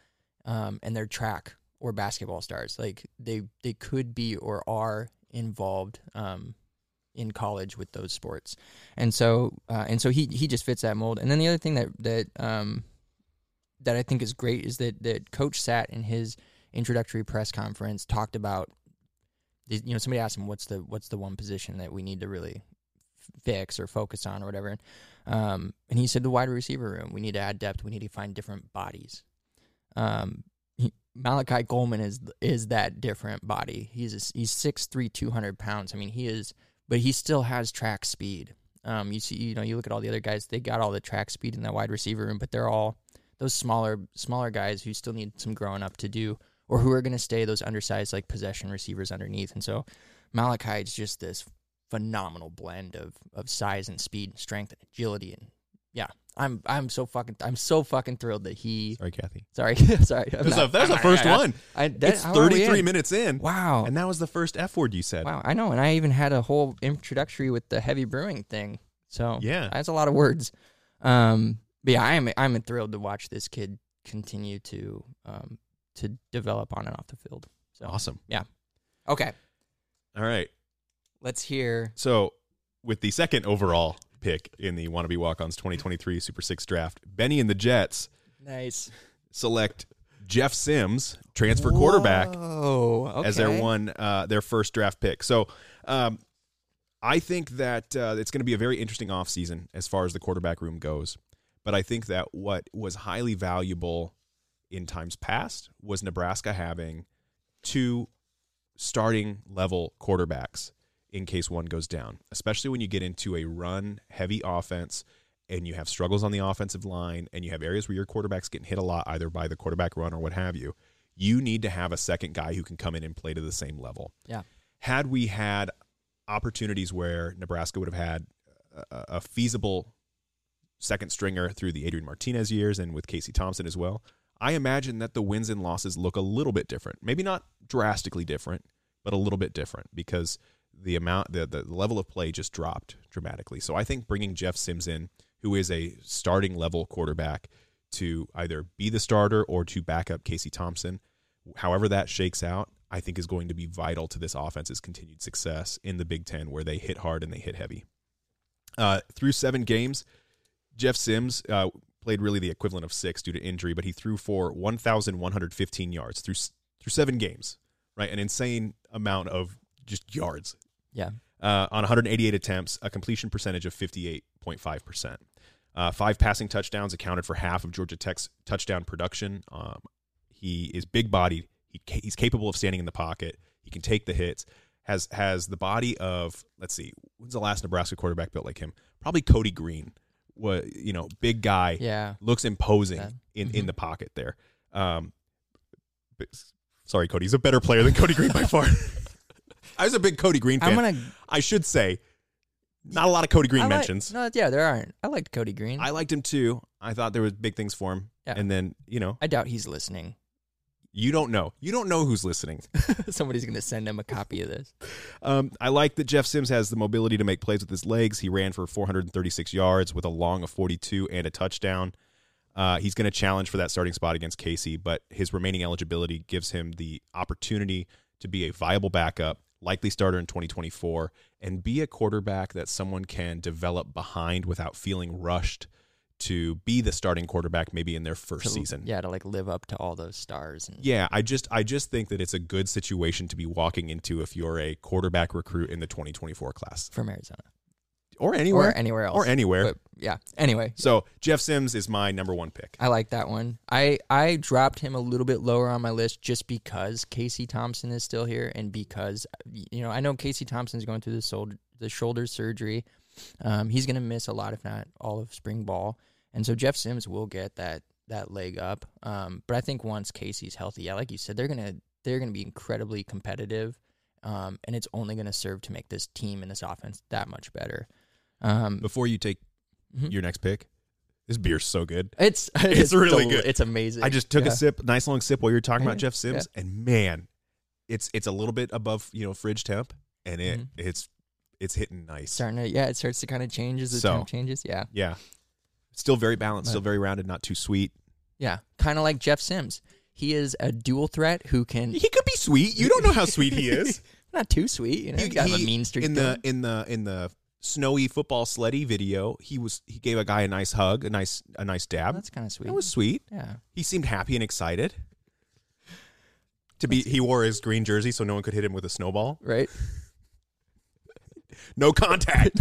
um, and they're track or basketball stars. Like they they could be or are involved um, in college with those sports, and so uh, and so he he just fits that mold. And then the other thing that that um, that I think is great is that that Coach sat in his introductory press conference talked about. You know, somebody asked him, "What's the what's the one position that we need to really fix or focus on or whatever. Um, and he said the wide receiver room. We need to add depth. We need to find different bodies. Um, Malachi Coleman is is that different body. He's a, he's six three, two hundred pounds. I mean, he is, but he still has track speed. Um, you see, you know, you look at all the other guys. They got all the track speed in that wide receiver room, but they're all those smaller smaller guys who still need some growing up to do, or who are going to stay those undersized like possession receivers underneath. And so Malachi is just this phenomenal blend of of size and speed, and strength and agility, and yeah, I'm I'm so fucking I'm so fucking thrilled that he. Sorry, Kathy. Sorry, sorry. That's, not- that's I'm the first I- I- one. I, that, it's how are we 33 in? minutes in. Wow, And that was the first F word you said. wow, I know, and I even had a whole introductory with the heavy brewing thing. So Yeah. that's a lot of words. Um, but yeah, I am I'm thrilled to watch this kid continue to um to develop on and off the field. So Awesome. Yeah. Okay, All right. let's hear. So, with the second overall pick in the Wannabe Walk Ons 2023 Super Six draft, Benny and the Jets Nice select Jeff Sims, transfer quarterback, okay. as their one uh, their first draft pick. So um, I think that uh, it's going to be a very interesting offseason as far as the quarterback room goes. But I think that what was highly valuable in times past was Nebraska having two starting level quarterbacks in case one goes down, especially when you get into a run heavy offense and you have struggles on the offensive line and you have areas where your quarterback's getting hit a lot either by the quarterback run or what have you you need to have a second guy who can come in and play to the same level. Yeah. Had we had opportunities where Nebraska would have had a, a feasible second stringer through the Adrian Martinez years and with Casey Thompson as well, I imagine that the wins and losses look a little bit different. Maybe not drastically different, but a little bit different because the amount the, the level of play just dropped dramatically. So I think bringing Jeff Sims in, who is a starting level quarterback, to either be the starter or to back up Casey Thompson, however that shakes out, I think is going to be vital to this offense's continued success in the Big Ten, where they hit hard and they hit heavy. Uh, through seven games, Jeff Sims uh, played really the equivalent of six due to injury, but he threw for 1,115 yards through through seven games. Right, an insane amount of just yards Yeah. uh, on 188 attempts, a completion percentage of 58.5 percent. Uh, five passing touchdowns accounted for half of Georgia Tech's touchdown production. Um, he is big bodied. He, he's capable of standing in the pocket. He can take the hits. Has has the body of let's see, when's the last Nebraska quarterback built like him? Probably Cody Green. What you know, big guy Yeah. looks imposing Yeah. in, Mhm. in the pocket there. Um, but, sorry, Cody. He's a better player than Cody Green by far. I was a big Cody Green fan. I'm gonna I should say, not a lot of Cody Green I like- mentions. no, yeah, there aren't. I liked Cody Green. I liked him too. I thought there was big things for him. Yeah. And then, you know, I doubt he's listening. you don't know. You don't know who's listening. Somebody's gonna send him a copy of this. Um, I like that Jeff Sims has the mobility to make plays with his legs. He ran for 436 yards with a long of 42 and a touchdown. Uh, he's going to challenge for that starting spot against Casey, but his remaining eligibility gives him the opportunity to be a viable backup, likely starter in 2024, and be a quarterback that someone can develop behind without feeling rushed to be the starting quarterback maybe in their first To- season. Yeah, to like live up to all those stars. And Yeah, I just I just think that it's a good situation to be walking into if you're a quarterback recruit in the 2024 class from Arizona or anywhere or anywhere else or anywhere. But yeah. Anyway, so Jeff Sims is my number one pick. I like that one. I I dropped him a little bit lower on my list just because Casey Thompson is still here and because you know I know Casey Thompson's going through the shoulder the shoulder surgery. Um, he's going to miss a lot, if not all of spring ball, and so Jeff Sims will get that that leg up. Um, but I think once Casey's healthy, yeah, like you said, they're gonna they're gonna be incredibly competitive, um, and it's only going to serve to make this team and this offense that much better. Um, Before you take Mhm. your next pick, this beer's so good. it's It's really del- good. It's amazing. I just took Yeah. a sip, nice long sip while you were talking about. Jeff Sims, and man, it's it's a little bit above you know fridge temp, and it Mhm. it's it's hitting nice. starting to yeah, it starts to kind of change as the So- temp changes. Yeah, Yeah, still very balanced, still very rounded, not too sweet. yeah, kind of like Jeff Sims. He is a dual threat who can He could be sweet. You don't know how sweet he is. not too sweet. You know, He- got a mean streak in going. the in the in the snowy football sleddy video. He was he gave a guy a nice hug, a nice a nice dab. That's kind of sweet. That was sweet. yeah, He seemed happy and excited. To be, he wore his green jersey so no one could hit him with a snowball. right. No contact.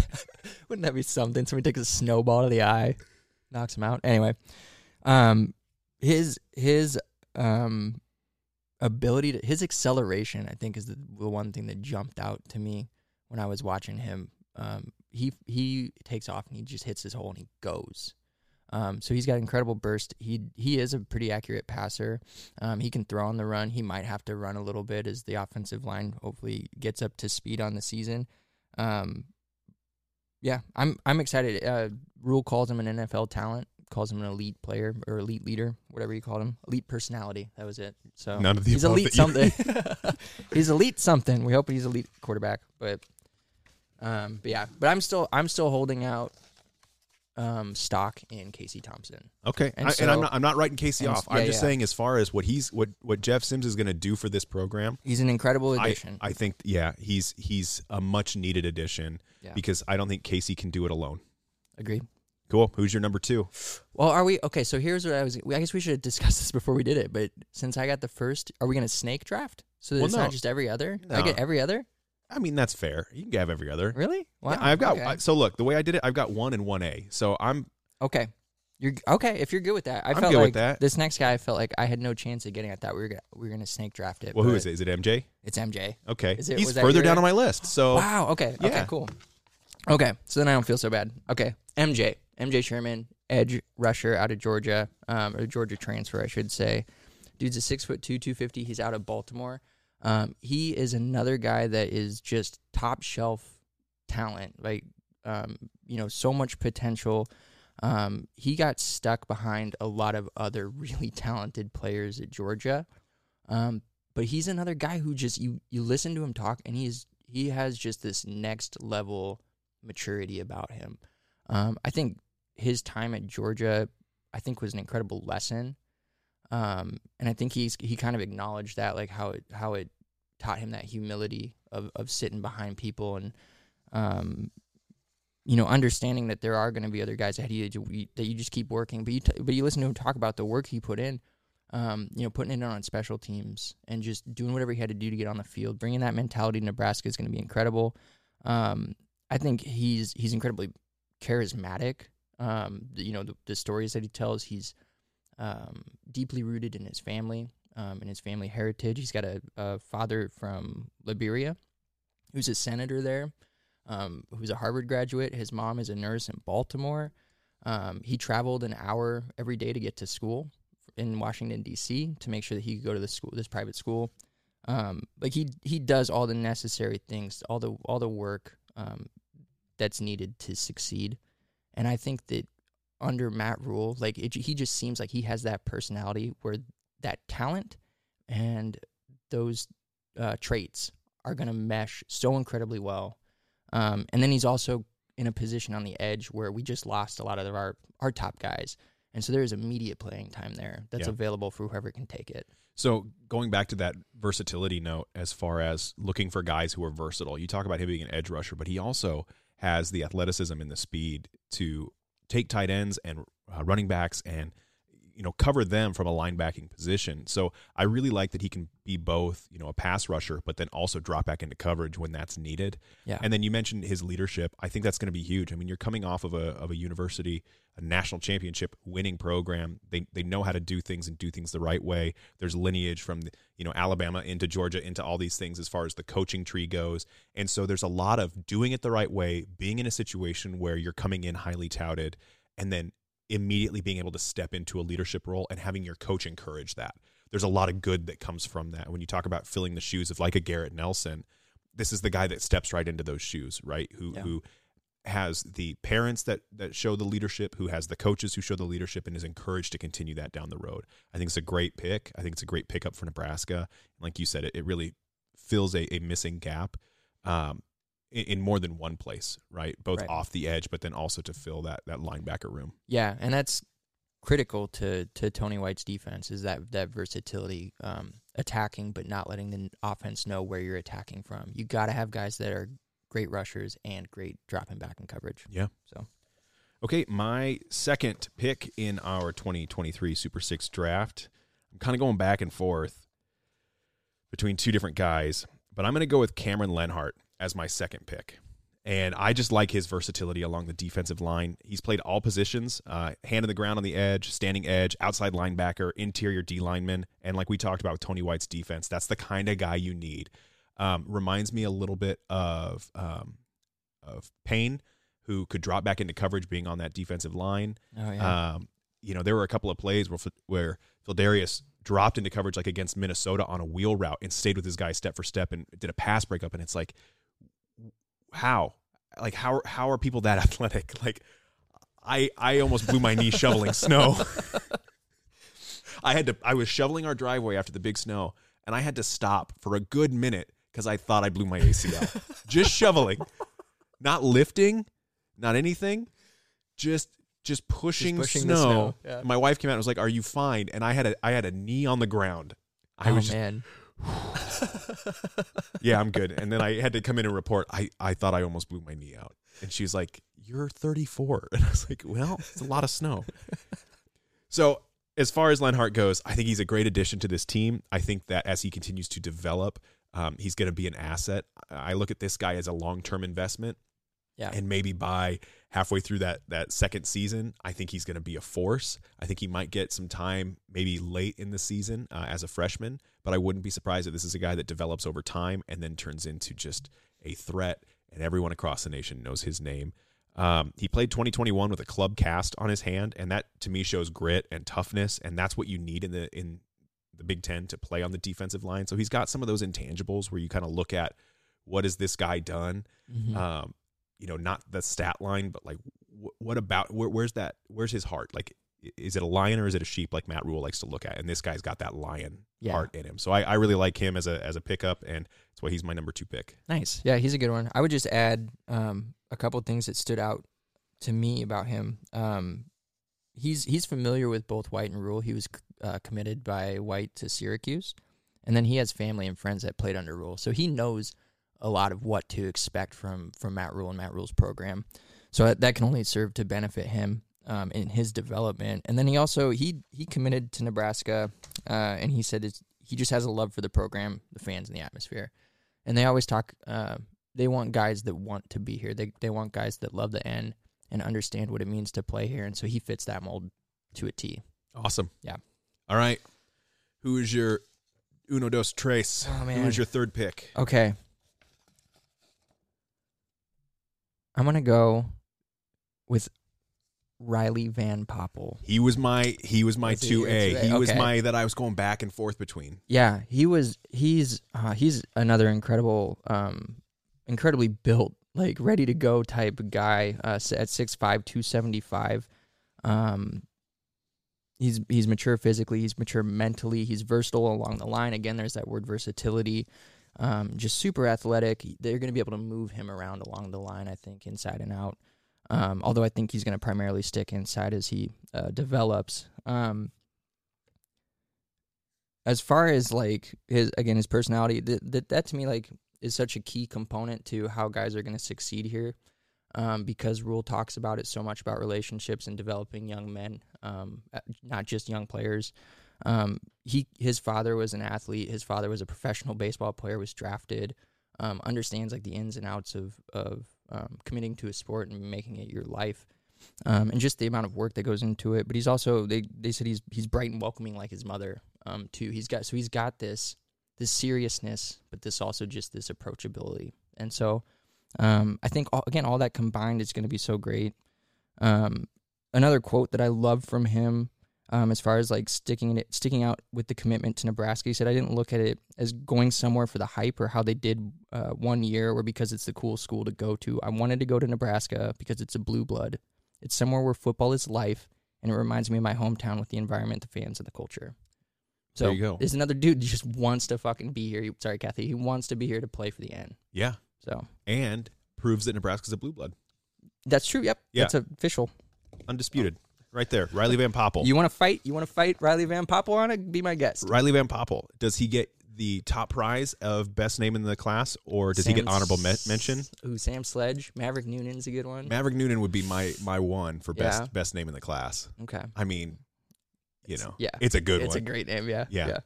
Wouldn't that be something? Somebody takes a snowball to the eye, knocks him out. Anyway, um, his his um ability to his acceleration, I think, is the, the one thing that jumped out to me when I was watching him. Um, he he takes off and he just hits his hole and he goes. Um, so he's got incredible burst. He he is a pretty accurate passer. Um, he can throw on the run. He might have to run a little bit as the offensive line hopefully gets up to speed on the season. Um, yeah, I'm I'm excited. Uh, Rhule calls him an NFL talent, calls him an elite player or elite leader, whatever you called him. Elite personality. That was it. So None of the he's elite something. he's elite something. We hope he's elite quarterback. But um, but yeah, but I'm still I'm still holding out um stock in Casey Thompson. Okay, And I, and I'm not I'm not writing Casey and off. yeah, I'm just yeah. saying as far as what he's what what Jeff Sims is going to do for this program. He's an incredible I, addition. I think yeah he's he's a much needed addition Yeah. because I don't think Casey can do it alone. Agreed. Cool. Who's your number two? Well, are we okay? So here's what I was. I guess we should have discussed this before we did it. But since I got the first, are we going to snake draft? So that Well, it's no. not just every other. I get every other. I mean that's fair. You can have every other. Really? Wow. Yeah, I've got okay. I- so look the way I did it. I've got one and one A. So I'm Okay. You're okay if you're good with that. I I'm felt good with like that. this next guy. I felt like I had no chance of getting. I thought we were gonna, we were going to snake draft it. well. who is it MJ? It's MJ. Okay, Is it- he's further down on my list. So Wow. Okay. Okay. Cool. Okay. So then I don't feel so bad. Okay. MJ. MJ Sherman, edge rusher out of Georgia, um, or Georgia transfer, I should say. Dude's a six foot two, two fifty. He's out of Baltimore. Um, he is another guy that is just top shelf talent. Like, um, you know, so much potential. Um, he got stuck behind a lot of other really talented players at Georgia. Um, but he's another guy who just you you listen to him talk, and he's he has just this next level maturity about him. Um, I think his time at Georgia, I think, was an incredible lesson. Um, and I think he's he kind of acknowledged that, like how it how it taught him that humility of of sitting behind people and, um, you know, understanding that there are going to be other guys ahead of you that you- just keep working. But you t- but you listen to him talk about the work he put in. Um, you know, putting it on special teams and just doing whatever he had to do to get on the field, bringing that mentality to Nebraska is going to be incredible. Um, I think he's he's incredibly charismatic. Um, you know, the, the stories that he tells, he's um, deeply rooted in his family, um, in his family heritage. He's got a, a father from Liberia who's a senator there, um, who's a Harvard graduate. His mom is a nurse in Baltimore. Um, he traveled an hour every day to get to school in Washington D.C. to make sure that he could go to the school, this private school. Um, like he he does all the necessary things, all the all the work um, that's needed to succeed. And I think that under Matt Rhule, like it, he just seems like he has that personality where that talent and those uh, traits are going to mesh so incredibly well. Um, and then he's also in a position on the edge where we just lost a lot of our our top guys, and so there's immediate playing time there that's Yeah. available for whoever can take it. So going back to that versatility note, as far as looking for guys who are versatile, you talk about him being an edge rusher, but he also has the athleticism and the speed to take tight ends and uh, running backs and you know cover them from a linebacking position. So I really like that he can be both, you know, a pass rusher, but then also drop back into coverage when that's needed. Yeah. And then you mentioned his leadership. I think that's going to be huge. I mean, you're coming off of a of a university, a national championship winning program. They they know how to do things and do things the right way. There's lineage from you know Alabama into Georgia into all these things as far as the coaching tree goes. And so there's a lot of doing it the right way, being in a situation where you're coming in highly touted, and then immediately being able to step into a leadership role and having your coach encourage that. There's a lot of good that comes from that. When you talk about filling the shoes of like a Garrett Nelson, this is the guy that steps right into those shoes, right? Who Yeah. who has the parents that that show the leadership, who has the coaches who show the leadership, and is encouraged to continue that down the road. I think it's a great pick. I think it's a great pickup for Nebraska. And like you said, it, it really fills a, a missing gap um, in, in more than one place, right? Both Right. off the edge, but then also to fill that that linebacker room. Yeah, and that's critical to to Tony White's defense is that that versatility, um, attacking but not letting the offense know where you're attacking from. You got to have guys that are great rushers and great dropping back in coverage. Yeah. So Okay, my second pick in our 2023 Super Six draft. I'm kind of going back and forth between two different guys, but I'm going to go with Cameron Lenhart as my second pick. And I just like his versatility along the defensive line. He's played all positions uh, hand in the ground on the edge, standing edge, outside linebacker, interior D lineman. And like we talked about with Tony White's defense, that's the kind of guy you need. Um, reminds me a little bit of, um, of Payne, who could drop back into coverage being on that defensive line. oh yeah, Um, you know, there were a couple of plays where where Pheldarius dropped into coverage like against Minnesota on a wheel route and stayed with his guy step for step and did a pass breakup and it's like how like how how are people that athletic like I I almost blew my knee shoveling snow. I had to I was shoveling our driveway after the big snow and I had to stop for a good minute cuz I thought I blew my ACL. Just shoveling. Not lifting, not anything. Just just pushing, pushing snow. snow, yeah. My wife came out and was like, "Are you fine?" And I had a I had a knee on the ground. I oh was just, man, yeah, I'm good. And then I had to come in and report. I, I thought I almost blew my knee out. And she's like, You're 34. And I was like, Well, it's a lot of snow. so, as far as Lenhart goes, I think he's a great addition to this team. I think that as he continues to develop, um, he's going to be an asset. I look at this guy as a long term investment. Yeah, And maybe by halfway through that that second season, I think he's going to be a force. I think he might get some time, maybe late in the season uh, as a freshman. But I wouldn't be surprised if this is a guy that develops over time and then turns into just a threat. And everyone across the nation knows his name. Um, he played 2021 with a club cast on his hand, and that to me shows grit and toughness, and that's what you need in the in the Big Ten to play on the defensive line. So he's got some of those intangibles where you kind of look at what has this guy done. Mhm. Um, you know, not the stat line, but like wh- what about where, where's that? Where's his heart? Like, is it a lion or is it a sheep? Like Matt Rhule likes to look at, and this guy's got that lion Yeah. heart in him. So I, I really like him as a as a pickup, and that's why he's my number two pick. Nice. Yeah, he's a good one. I would just add um, a couple things that stood out to me about him. Um, he's he's familiar with both White and Rhule. He was uh, committed by White to Syracuse, and then he has family and friends that played under Rhule, so he knows a lot of what to expect from from Matt Rhule and Matt Rhule's program. So that, that can only serve to benefit him um, in his development. And then he also he he committed to Nebraska, uh, and he said he just has a love for the program, the fans, and the atmosphere. And they always talk. Uh, they want guys that want to be here. They they want guys that love the N and understand what it means to play here. And so he fits that mold to a T. Awesome. Yeah. All right. Who is your uno dos tres? Oh, Who is your third pick? Okay. I'm gonna go with Riley Van Poppel. He was my he was my two A. 2A? He was Okay. my that I was going back and forth between. Yeah, he was. He's uh, he's another incredible, um, incredibly built, like ready to go type guy. Uh, at six five, two seventy five. Um, he's he's mature physically. He's mature mentally. He's versatile along the line. Again, there's that word versatility. Um, just super athletic. They're going to be able to move him around along the line. I think inside and out. Um, although I think he's going to primarily stick inside as he uh, develops. Um, as far as like his again his personality that that, that to me like is such a key component to how guys are going to succeed here um, because Rhule talks about it so much about relationships and developing young men um, not just young players um, he his father was an athlete his father was a professional baseball player was drafted um, understands like the ins and outs of of um, committing to a sport and making it your life um, and just the amount of work that goes into it. But he's also they they said he's he's bright and welcoming like his mother um, too. He's got so he's got this this seriousness, but this also just this approachability. And so um, I think all, again all that combined is going to be so great. Um, another quote that I love from him. Um, as far as like sticking it, sticking out with the commitment to Nebraska, he said, "I didn't look at it as going somewhere for the hype or how they did uh, one year, or because it's the cool school to go to. I wanted to go to Nebraska because it's a blue blood. It's somewhere where football is life, and it reminds me of my hometown with the environment, the fans, and the culture. So There you go. There's another dude that just wants to fucking be here. He- Sorry, Kathy. He wants to be here to play for the N. Yeah. So And proves that Nebraska's a blue blood. that's true. Yep. Yeah. That's official. Undisputed. Right there. Riley Van Poppel. You want to fight? You want to fight Riley Van Poppel on it? Be my guest. Riley Van Poppel. Does he get the top prize of best name in the class or does he get honorable me- mention? Ooh, Sam Sledge. Maverick Noonan's a good one. Maverick Noonan would be my my one for best Yeah. best name in the class. okay. I mean, you know, yeah. it's a good one. it's one. a great name. Yeah. Yeah.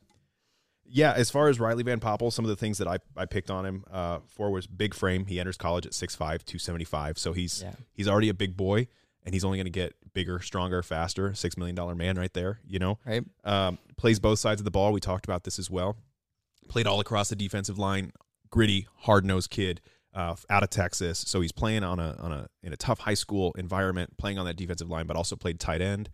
Yeah, as far as Riley Van Poppel, some of the things that I, I picked on him uh, for was big frame. He enters college at 6'5", 275. So he's Yeah. he's already a big boy, and he's only going to get bigger, stronger, faster. Six million dollar man right there. You know, Right. um, plays both sides of the ball. We talked about this as well. Played all across the defensive line. Gritty, hard nosed kid uh, out of Texas. So he's playing on a on a in a tough high school environment, playing on that defensive line, but also played tight end.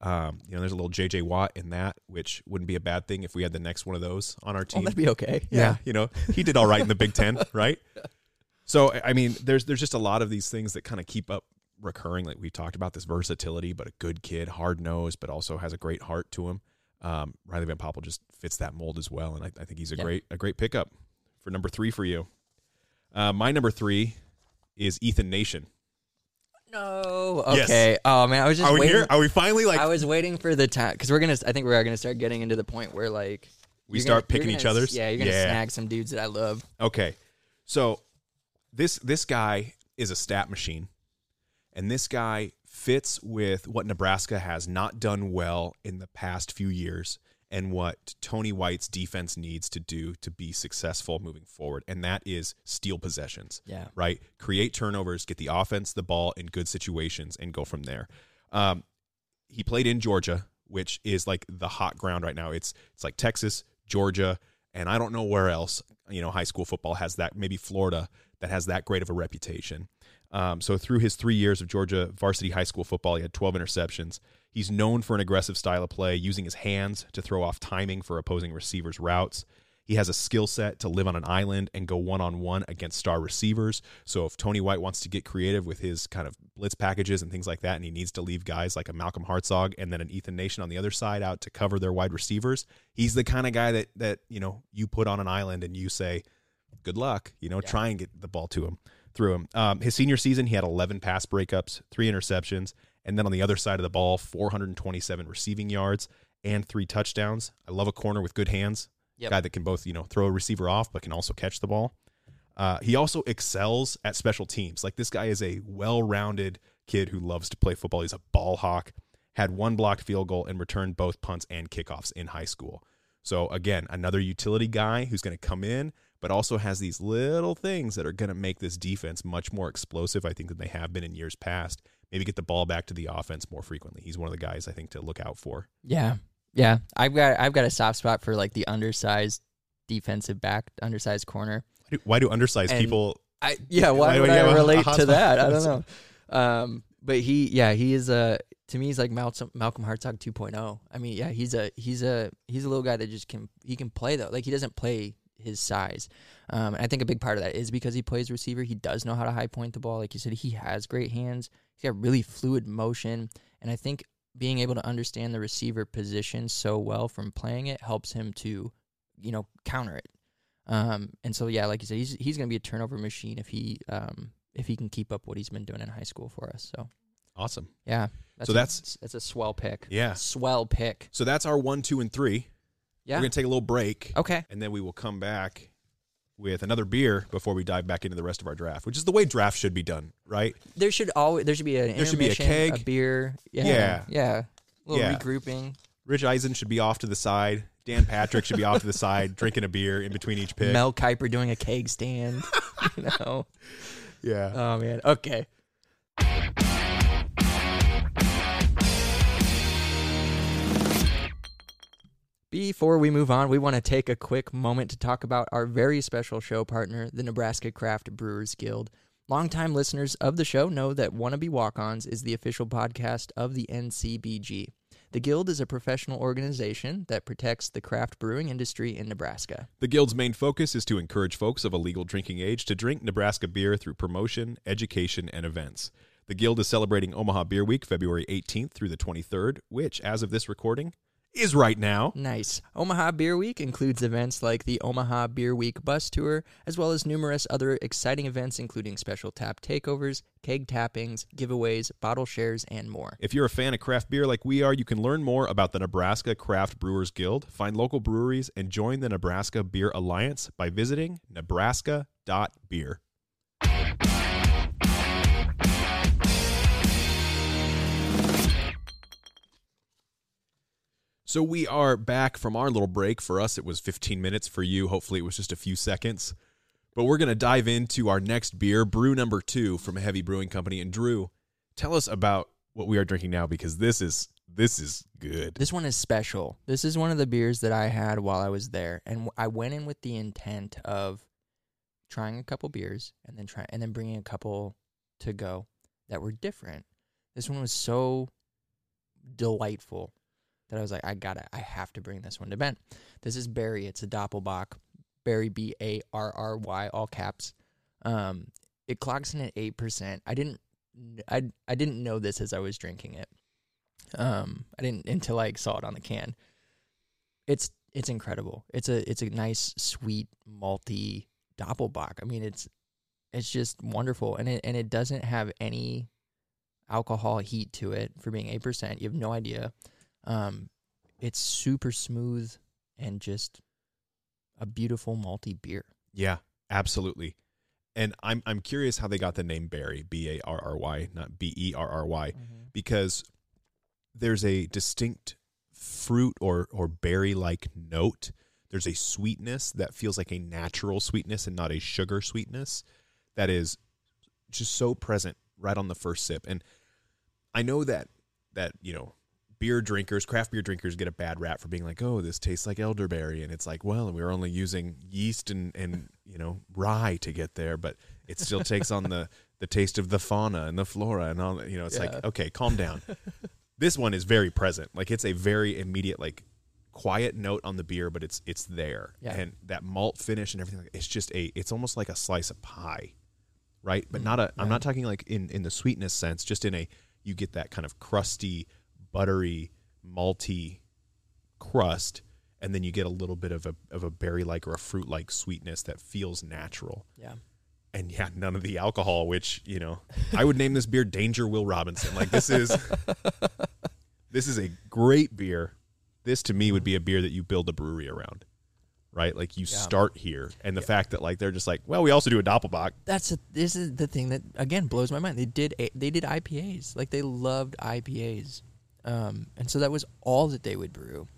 Um, you know, there's a little J.J. Watt in that, which wouldn't be a bad thing if we had the next one of those on our Oh, team. that'd be okay. yeah, you know, he did all right in the Big Ten, right? So I I mean, there's there's just a lot of these things that kind of keep up recurring. Like we talked about this versatility, but a good kid, hard nosed, but also has a great heart to him. Um, Riley Van Poppel just fits that mold as well, and I, I think he's a Yeah. great a great pickup for number three for you. Uh, my number three is Ethan Nation. No. Yes. Okay. Oh man, I was just Are we waiting. here? Are we finally like I was waiting for the time because we're gonna. I think we are gonna start getting into the point where like we start gonna- picking gonna each other's? Yeah, you're gonna Yeah. snag some dudes that I love. Okay. So this this guy is a stat machine. And this guy fits with what Nebraska has not done well in the past few years and what Tony White's defense needs to do to be successful moving forward. And that is steal possessions. Yeah. Right? Create turnovers, get the offense the ball in good situations, and go from there. Um, he played in Georgia, which is like the hot ground right now. It's it's like Texas, Georgia, and I don't know where else. You know, high school football has that. Maybe Florida that has that great of a reputation. Um, so through his three years of Georgia varsity high school football, he had 12 interceptions. He's known for an aggressive style of play, using his hands to throw off timing for opposing receivers' routes. He has a skill set to live on an island and go one on one against star receivers. So if Tony White wants to get creative with his kind of blitz packages and things like that, and he needs to leave guys like a Malcolm Hartzog and then an Ethan Nation on the other side out to cover their wide receivers, he's the kind of guy that that you know you put on an island and you say, "Good luck," you know, try and get the ball to him through him. Um, his senior season, he had 11 pass breakups, three interceptions, and then on the other side of the ball, 427 receiving yards and three touchdowns. I love a corner with good hands Yep. guy that can both you know throw a receiver off but can also catch the ball. Uh, he also excels at special teams. Like this guy is a well-rounded kid who loves to play football. He's a ball hawk. Had one blocked field goal and returned both punts and kickoffs in high school. So again, another utility guy who's going to come in, but also has these little things that are going to make this defense much more explosive. I think than they have been in years past. Maybe get the ball back to the offense more frequently. He's one of the guys I think to look out for. Yeah, yeah. I've got I've got a soft spot for like the undersized defensive back, undersized corner. Why do, why do undersized And- people? I yeah. Why Why would do you have I relate to that? I don't know. Um, but he yeah he is a to me he's like Malcolm Malcolm Hartzog 2.0. I mean yeah he's a he's a he's a little guy that just can he can play though like he doesn't play his size. Um, and I think a big part of that is because he plays receiver. He does know how to high point the ball. Like you said, he has great hands. He's got really fluid motion, and I think being able to understand the receiver position so well from playing it helps him to, you know, counter it. Um, and so yeah, like you said, he's he's gonna be a turnover machine if he um if he can keep up what he's been doing in high school for us. So Awesome. yeah, that's So a- that's- that's a swell pick. Yeah. swell pick. So that's our one, two, and three. Yeah. We're gonna take a little break, Okay. and then we will come back with another beer before we dive back into the rest of our draft, which is the way draft should be done, right? There should always there should be an There should be a intermission, keg. a beer. Yeah. Yeah. Yeah. A little Yeah. regrouping. Rich Eisen should be off to the side. Dan Patrick should be off to the side, drinking a beer in between each pick. Mel Kiper doing a keg stand. you know. yeah. Oh man. Okay. Before we move on, we want to take a quick moment to talk about our very special show partner, the Nebraska Craft Brewers Guild. Longtime listeners of the show know that Wannabe Walk Ons is the official podcast of the NCBG. The Guild is a professional organization that protects the craft brewing industry in Nebraska. The Guild's main focus is to encourage folks of a legal drinking age to drink Nebraska beer through promotion, education, and events. The Guild is celebrating Omaha Beer Week February 18th through the 23rd, which, as of this recording, is right now. Nice. Omaha Beer Week includes events like the Omaha Beer Week bus tour, as well as numerous other exciting events, including special tap takeovers, keg tappings, giveaways, bottle shares, and more. If you're a fan of craft beer like we are, you can learn more about the Nebraska Craft Brewers Guild, find local breweries, and join the Nebraska Beer Alliance by visiting nebraska.beer. So we are back from our little break. For us, it was 15 minutes. For you, hopefully, it was just a few seconds. But we're going to dive into our next beer, brew number two from a Heavy Brewing Company. And Drew, tell us about what we are drinking now because this is this is good. This one is special. This is one of the beers that I had while I was there, and I went in with the intent of trying a couple beers and then try and then bringing a couple to go that were different. This one was so delightful that I was like, I gotta, I have to bring this one to Ben. This is Barry. It's a Doppelbock. Barry B A R R Y, all caps. Um, it clocks in at eight percent. I didn't, I I didn't know this as I was drinking it. Um, I didn't until I saw it on the can. It's it's incredible. It's a it's a nice sweet malty Doppelbock. I mean, it's it's just wonderful, and it and it doesn't have any alcohol heat to it for being eight percent. You have no idea. Um, it's super smooth and just a beautiful malty beer. Yeah, absolutely. And I'm I'm curious how they got the name Barry, B A R R Y, not B E R R Y, because there's a distinct fruit or or berry like note. There's a sweetness that feels like a natural sweetness and not a sugar sweetness that is just so present right on the first sip. And I know that that, you know, beer drinkers, craft beer drinkers get a bad rap for being like, "Oh, this tastes like elderberry." And it's like, "Well, we were only using yeast and and, you know, rye to get there, but it still takes on the the taste of the fauna and the flora and all, that. you know, it's Yeah. like, "Okay, calm down." This one is very present. Like it's a very immediate, like quiet note on the beer, but it's it's there. Yeah. And that malt finish and everything. It's just a. It's almost like a slice of pie, right? But mm, not a. I'm not talking like in in the sweetness sense. Just in a. You get that kind of crusty, buttery, malty crust, and then you get a little bit of a of a berry like or a fruit like sweetness that feels natural Yeah. and yeah, none of the alcohol, which you know, I would name this beer Danger Will Robinson. Like this is this is a great beer. This to me would be a beer that you build a brewery around, right? Like you Yeah. start here, and the fact that like they're just like, well, we also do a Doppelbock. That's a, this is the thing that again blows my mind. They did a- they did IPAs like they loved IPAs, um, and so that was all that they would brew,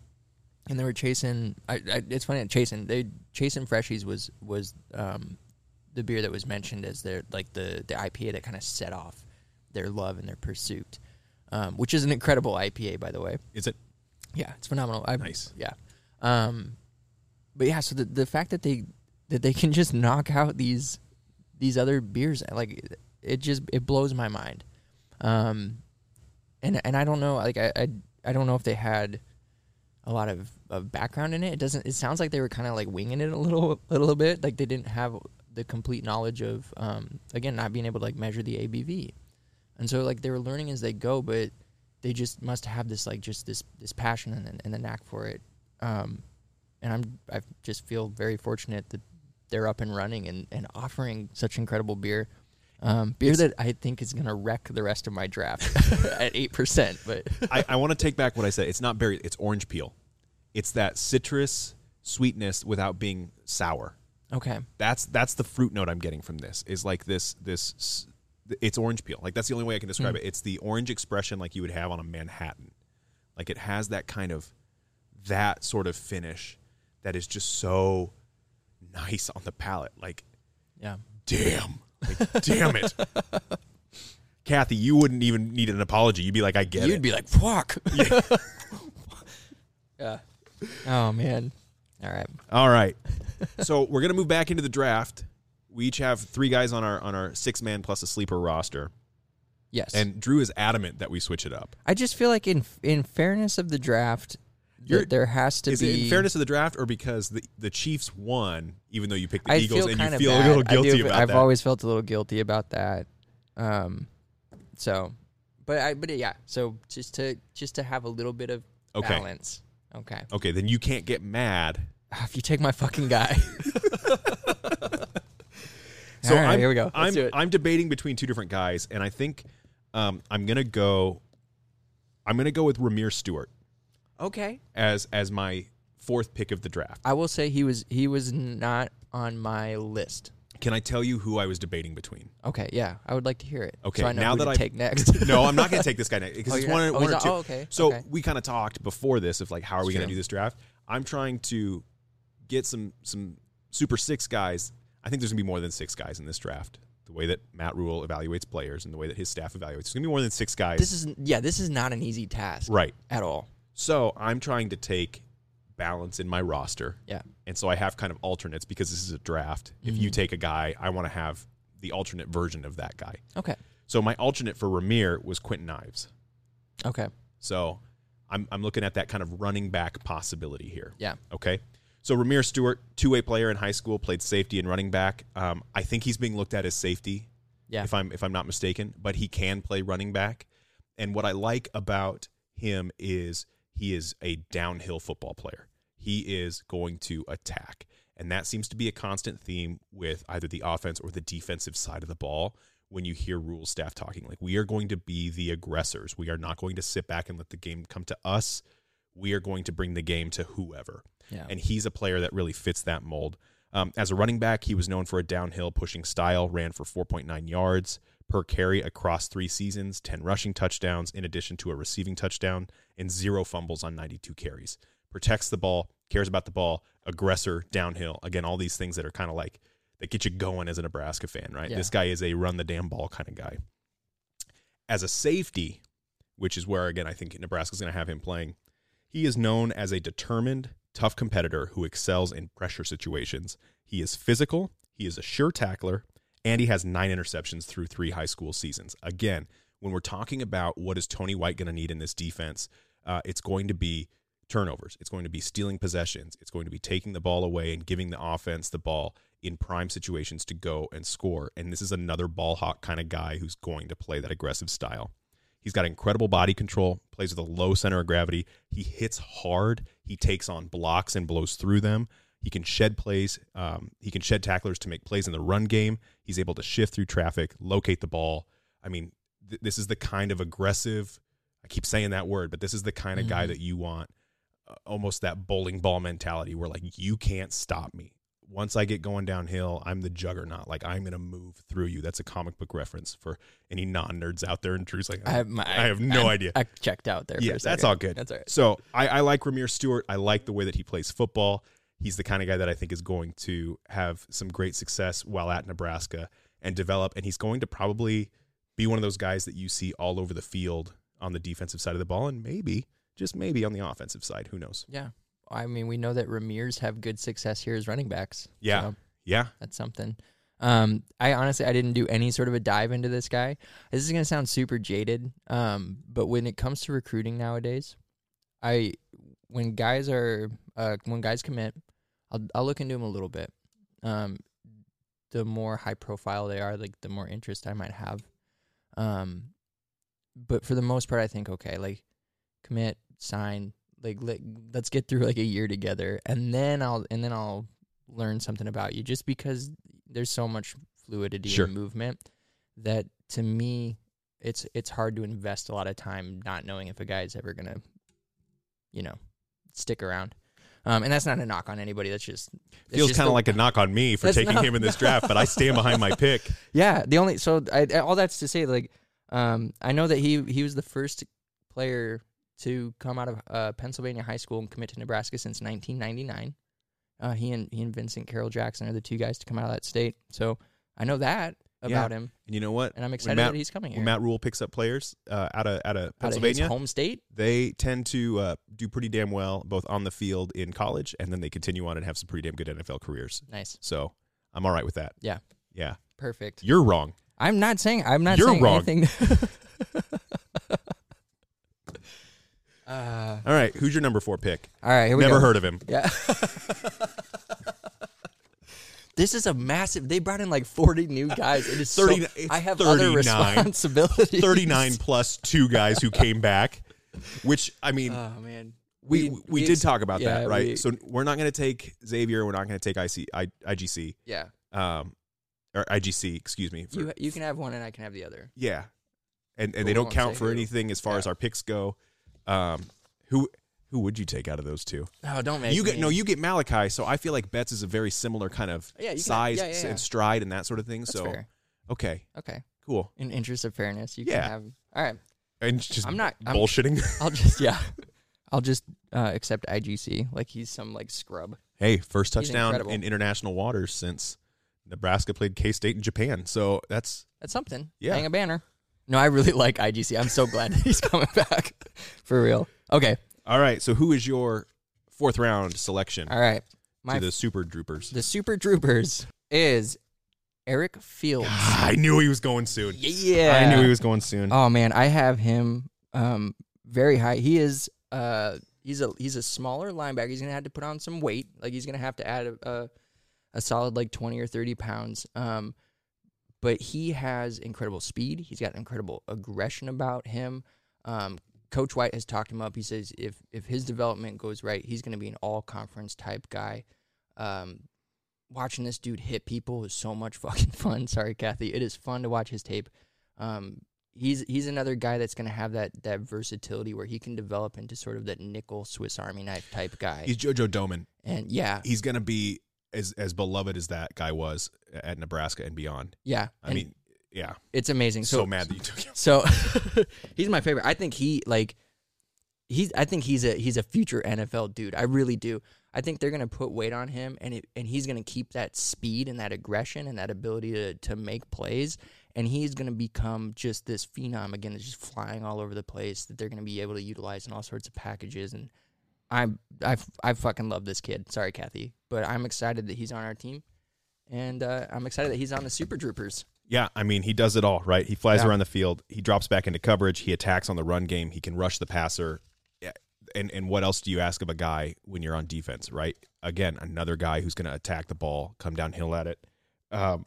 and they were chasing. I, I, it's funny chasing they chasing freshies was was um, the beer that was mentioned as their like the the IPA that kind of set off their love and their pursuit, um, which is an incredible IPA by the way. Is it? Yeah, it's phenomenal. I, Nice. Yeah. Um, but yeah, so the the fact that they that they can just knock out these these other beers, like it just it blows my mind. Um, and and I don't know, like I I, I don't know if they had a lot of, of background in it. It doesn't. It sounds like they were kind of like winging it a little a little bit. Like they didn't have the complete knowledge of um again not being able to like measure the ABV, and so like they were learning as they go, but they just must have this like just this this passion and, and the knack for it. Um, and I'm I just feel very fortunate that they're up and running and, and offering such incredible beer. Um, beer that I think is gonna wreck the rest of my draft at eight percent. But I, I want to take back what I said. It's not berry. It's orange peel. It's that citrus sweetness without being sour. okay, That's that's the fruit note I'm getting from this. Is like this this. It's orange peel. Like that's the only way I can describe it. It's the orange expression like you would have on a Manhattan. Like it has that kind of that sort of finish that is just so nice on the palate. Like yeah, damn, like, damn it. Kathy, you wouldn't even need an apology. You'd be like, I get it. you'd be like fuck. yeah. Oh man. All right. All right. so we're gonna move back into the draft. We each have three guys on our on our six man plus a sleeper roster, Yes. and Drew is adamant that we switch it up. I just feel like in in fairness of the draft, You're- that there has to Is be it in fairness of the draft, or because the the Chiefs won, even though you picked the I Eagles and you feel bad. a little do, guilty but about I've that? always felt a little guilty about that. Um, so, but I but yeah. So just to just to have a little bit of Okay. balance. Okay. okay, then you can't get mad. If you take my fucking guy. So All right, I'm, here we go. Let's I'm do. I'm debating between two different guys, and I think um, I'm gonna go. I'm gonna go with Rahmir Stewart okay. as as my fourth pick of the draft. I will say he was he was not on my list. Can I tell you who I was debating between? Okay, yeah, I would like to hear it. Okay, so I now that to I've- take next. no, I'm not going to take this guy next because Oh, it's one, oh, one or not- two. oh, okay, So okay. we kind of talked before this of like how are we going to do this draft. I'm trying to get some some super six guys. I think there's going to be more than six guys in this draft. The way that Matt Rhule evaluates players and the way that his staff evaluates, there's going to be more than six guys. this is yeah, this is not an easy task right. at all. So I'm trying to take balance in my roster, Yeah. and so I have kind of alternates because this is a draft. If you Mhm. take a guy, I want to have the alternate version of that guy. Okay. So my alternate for Rahmir was Quentin Ives. Okay. So I'm I'm looking at that kind of running back possibility here. Yeah. Okay. So Rahmir Stewart, two way player in high school, played safety and running back. Um, I think he's being looked at as safety, Yeah. if I'm if I'm not mistaken, but he can play running back. And what I like about him is he is a downhill football player. He is going to attack. And that seems to be a constant theme with either the offense or the defensive side of the ball when you hear Rhule's staff talking. Like, we are going to be the aggressors. We are not going to sit back and let the game come to us. We are going to bring the game to whoever. Yeah. And he's a player that really fits that mold. Um, as a running back, he was known for a downhill pushing style, ran for 4.9 yards per carry across three seasons, 10 rushing touchdowns, in addition to a receiving touchdown, and zero fumbles on 92 carries. Protects the ball, cares about the ball, aggressor, downhill. Again, all these things that are kind of like, that get you going as a Nebraska fan, right? Yeah. This guy is a run the damn ball kind of guy. As a safety, which is where, again, I think Nebraska's going to have him playing, he is known as a determined, tough competitor who excels in pressure situations. He is physical, he is a sure tackler, and he has nine interceptions through three high school seasons. Again, when we're talking about what is Tony White going to need in this defense, uh, it's going to be turnovers. It's going to be stealing possessions. It's going to be taking the ball away and giving the offense the ball in prime situations to go and score. And this is another ball hawk kind of guy who's going to play that aggressive style. He's got incredible body control, plays with a low center of gravity. He hits hard. He takes on blocks and blows through them. He can shed plays. Um, he can shed tacklers to make plays in the run game. He's able to shift through traffic, locate the ball. I mean, th- this is the kind of aggressive. I keep saying that word, but this is the kind of guy Mhm. that you want. Uh, almost that bowling ball mentality, where like you can't stop me. Once I get going downhill, I'm the juggernaut. Like I'm gonna move through you. That's a comic book reference for any non nerds out there. And Drew's like, I have, my, I have no I'm- idea. I checked out there. for Yeah, that's all good. That's all right. So I, I like Rahmir Stewart. I like the way that he plays football. He's the kind of guy that I think is going to have some great success while at Nebraska and develop. And he's going to probably be one of those guys that you see all over the field on the defensive side of the ball, and maybe just maybe on the offensive side. Who knows? Yeah. I mean, we know that Ramirez have good success here as running backs. Yeah. So Yeah, that's something. Um, I honestly I didn't do any sort of a dive into this guy. This is gonna sound super jaded. Um, but when it comes to recruiting nowadays, I when guys are uh when guys commit, I'll I'll look into them a little bit. Um, the more high profile they are, like the more interest I might have. Um, but for the most part, I think okay, like commit, sign, like let, let's get through like a year together, and then I'll and then I'll learn something about you. Just because there's so much fluidity Sure. and movement that to me, it's it's hard to invest a lot of time not knowing if a guy is ever gonna, you know, stick around. Um, and that's not a knock on anybody. That's just feels kind of like a knock on me for taking not- him in this draft, but I stand behind my pick. Yeah, the only so I- all that's to say like um I know that he he was the first player to come out of uh, Pennsylvania high school and commit to Nebraska since 1999. Uh, he and he and Vincent Carroll Jackson are the two guys to come out of that state. So I know that about him, And you know what? and I'm excited Matt- that he's coming here. When Matt Rhule picks up players uh, out of out of out of his Pennsylvania, home state. they tend to uh, do pretty damn well both on the field in college, and then they continue on and have some pretty damn good NFL careers. Nice, So I'm all right with that. Yeah. yeah. perfect. You're wrong. I'm not saying I'm not You're saying wrong. anything. uh, All right, who's your number four pick? all right, here we Never go. heard of him. Yeah. this is a massive. They brought in like forty new guys. It is 30 so, I have other 39. responsibilities. 39 plus two guys who came back, which I mean, Oh man, we, we, did talk about yeah, that, right? we- so we're not going to take Xavier. We're not going to take IC, I, IGC, yeah. um, or IGC, excuse me. for- You you can have one and I can have the other. Yeah, and and we they don't count for who. anything as far Yeah. as our picks go. Um, who who would you take out of those two? Oh, don't make you get me. no, you get Malachi. So I feel like Betts is a very similar kind of Yeah, you can- size yeah, yeah, yeah. and stride and that sort of thing. That's so fair. okay, Okay. cool. In interest of fairness, you Yeah. can have. All right. And just I'm not. I'm, bullshitting. I'll just yeah. I'll just uh, accept IGC like he's some like scrub. hey, first He's touchdown incredible. in international waters since Nebraska played K State in Japan. So that's That's something. Yeah. Hang a banner. No, I really like IGC. I'm so glad that he's coming back. For real. Okay. All right. So who is your fourth round selection All right. My to the Super Droopers? the Super Troopers is Eric Fields. I knew he was going soon. Yeah. I knew he was going soon. Oh man, I have him um very high. He is uh he's a he's a smaller linebacker. He's gonna have to put on some weight. Like he's gonna have to add a a, a solid like twenty or thirty pounds. Um, but he has incredible speed. He's got incredible aggression about him. Um, Coach White has talked him up. He says if if his development goes right, he's gonna be an all conference type guy. Um, watching this dude hit people is so much fucking fun. Sorry, Kathy. It is fun to watch his tape. Um, he's he's another guy that's going to have that that versatility where he can develop into sort of that nickel Swiss Army knife type guy. He's JoJo Domann. and yeah, He's going to be as as beloved as that guy was at Nebraska and beyond. yeah. I and mean, yeah. it's amazing. So, So mad that you took him. So he's my favorite. I think he like he's I think he's a he's a future NFL dude. I really do. I think they're gonna put weight on him and it, and he's gonna keep that speed and that aggression and that ability to, to make plays. And he's gonna become just this phenom again, that's just flying all over the place that they're gonna be able to utilize in all sorts of packages. And I'm I I fucking love this kid. Sorry, Kathy, but I'm excited that he's on our team, and uh, I'm excited that he's on the Super Troopers. Yeah, I mean, he does it all, right? He flies Yeah. around the field, he drops back into coverage, he attacks on the run game, he can rush the passer. And and what else do you ask of a guy when you're on defense, right? Again, another guy who's going to attack the ball, come downhill at it. Um,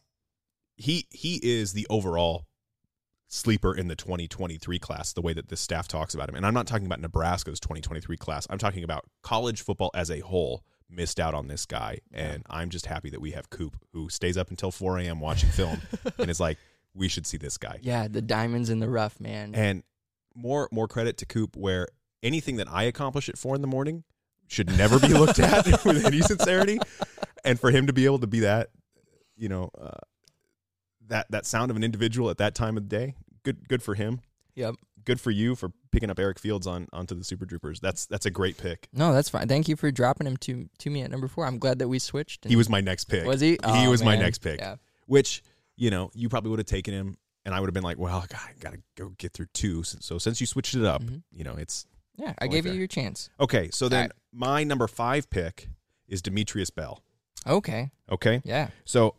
he he is the overall sleeper in the 2023 class, the way that this staff talks about him. And I'm not talking about Nebraska's 2023 class. I'm talking about college football as a whole missed out on this guy. And I'm just happy that we have Coop, who stays up until 4 a.m. watching film and is like, we should see this guy. Yeah, the diamonds in the rough, man. And more more credit to Coop, where anything that I accomplish at four in the morning should never be looked at with any sincerity. And for him to be able to be that, you know, uh, that that sound of an individual at that time of the day, good good for him. Yep. Good for you for picking up Eric Fields on onto the Super Troopers. That's that's a great pick. No, that's fine. Thank you for dropping him to to me at number four. I'm glad that we switched. He was my next pick. Was he? he Oh, was my next pick. Yeah. Which you know you probably would have taken him, and I would have been like, well, God, I gotta go get through two. So, since you switched it up, Mhm. you know it's Yeah, I gave fair. you your chance. okay. So then Alright. my number five pick is Demetrius Bell. Okay. Okay, Yeah. so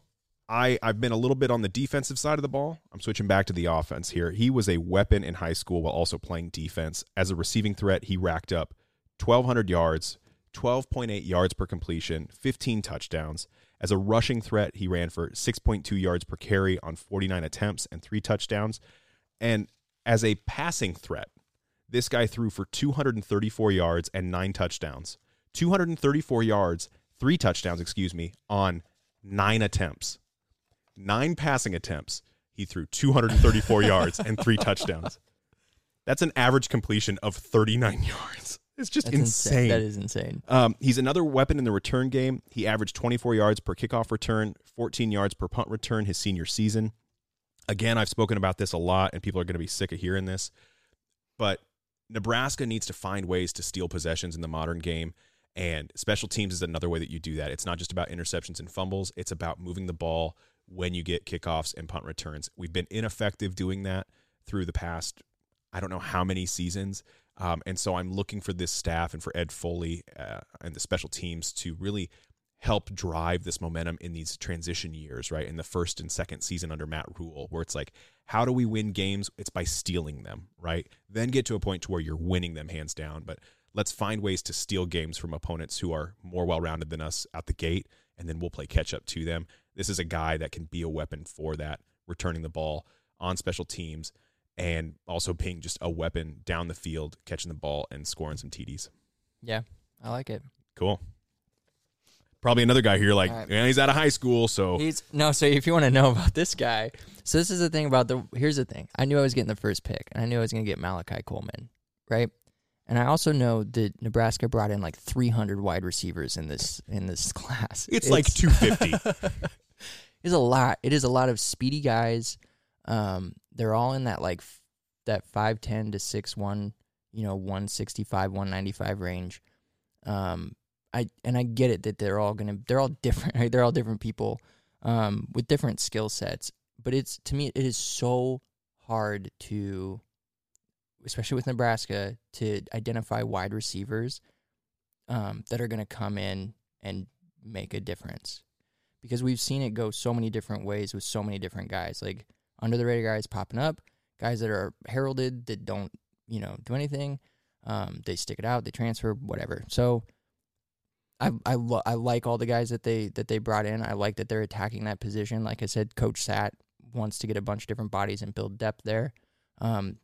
I I've been a little bit on the defensive side of the ball. I'm switching back to the offense here. He was a weapon in high school while also playing defense. As a receiving threat, he racked up 1,200 yards, 12.8 yards per completion, 15 touchdowns. As a rushing threat, he ran for 6.2 yards per carry on 49 attempts and three touchdowns. And as a passing threat, this guy threw for 234 yards and nine touchdowns. 234 yards, three touchdowns, excuse me, on nine attempts. Nine passing attempts. He threw 234 yards and three touchdowns. That's an average completion of 39 yards. It's just That's insane. That is insane. Um, he's another weapon in the return game. He averaged 24 yards per kickoff return, 14 yards per punt return his senior season. Again, I've spoken about this a lot, and people are going to be sick of hearing this. But Nebraska needs to find ways to steal possessions in the modern game, and special teams is another way that you do that. It's not just about interceptions and fumbles, it's about moving the ball when you get kickoffs and punt returns. We've been ineffective doing that through the past, I don't know how many seasons. Um, and so I'm looking for this staff and for Ed Foley uh, and the special teams to really help drive this momentum in these transition years, right? In the first and second season under Matt Rhule, where it's like, how do we win games? It's by stealing them, right? Then get to a point to where you're winning them hands down. But let's find ways to steal games from opponents who are more well rounded than us out the gate, and then we'll play catch up to them. This is a guy that can be a weapon for that, returning the ball on special teams and also being just a weapon down the field, catching the ball and scoring some TDs. Yeah, I like it. Cool. Probably another guy here, like, right. yeah, he's out of high school, so He's no. So if you want to know about this guy, so this is the thing about the. Here's the thing. I knew I was getting the first pick, and I knew I was going to get Malachi Coleman, right? And I also know that Nebraska brought in like 300 wide receivers in this in this class. it's, like 250. It's a lot. It is a lot of speedy guys. Um, they're all in that like f- that five ten to six one, you know, one sixty five, one ninety five range. Um, I and I get it that they're all gonna they're all different. Right? They're all different people, um, with different skill sets. But it's to me, it is so hard to, especially with Nebraska, to identify wide receivers, um, that are gonna come in and make a difference because we've seen it go so many different ways with so many different guys. Like under the radar guys popping up, guys that are heralded that don't, you know, do anything. Um, they stick it out, they transfer, whatever. So I I lo- I like all the guys that they that they brought in. I like that they're attacking that position. Like I said, Coach Sat wants to get a bunch of different bodies and build depth there. Um,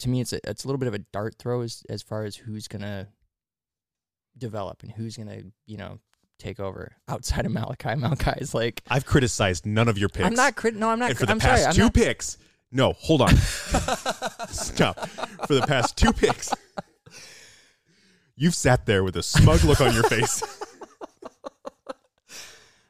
to me, it's a it's a little bit of a dart throw as as far as who's gonna develop and who's gonna you know take over outside of Malachi. Malachi is like I've criticized none of your picks. I'm not crit. No, I'm not. and for the I'm past sorry. Two not, picks, no, hold on. Stop. For the past two picks, you've sat there with a smug look on your face.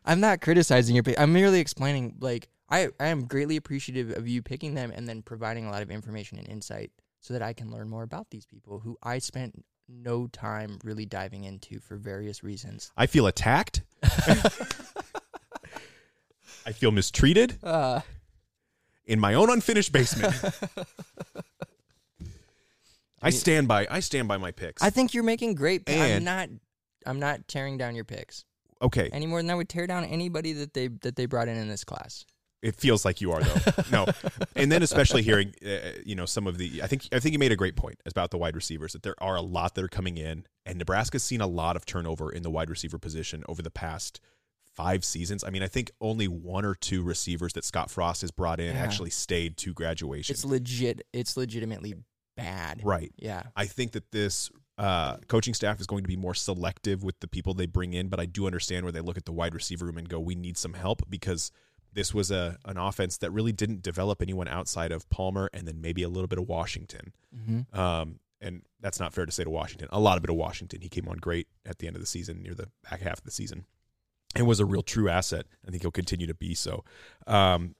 I'm not criticizing your pick. I'm merely explaining. Like I, I am greatly appreciative of you picking them and then providing a lot of information and insight so that I can learn more about these people who I spent no time really diving into for various reasons. I feel attacked. I feel mistreated Uh, in my own unfinished basement. I stand by. I stand by my picks. I think you're making great. pi- I'm not. I'm not tearing down your picks okay, any more than I would tear down anybody that they that they brought in in this class. It feels like you are though. no, and then especially hearing, uh, you know, some of the. I think I think you made a great point about the wide receivers that there are a lot that are coming in, and Nebraska's seen a lot of turnover in the wide receiver position over the past five seasons. I mean, I think only one or two receivers that Scott Frost has brought in Yeah. actually stayed to graduation. It's legit. It's legitimately bad. right. Yeah. I think that this uh, coaching staff is going to be more selective with the people they bring in, but I do understand where they look at the wide receiver room and go, "We need some help," because this was a an offense that really didn't develop anyone outside of Palmer and then maybe a little bit of Washington. Mm-hmm. Um, and that's not fair to say to Washington. A lot of it of Washington. He came on great at the end of the season, near the back half of the season, and was a real true asset. I think he'll continue to be so. Um,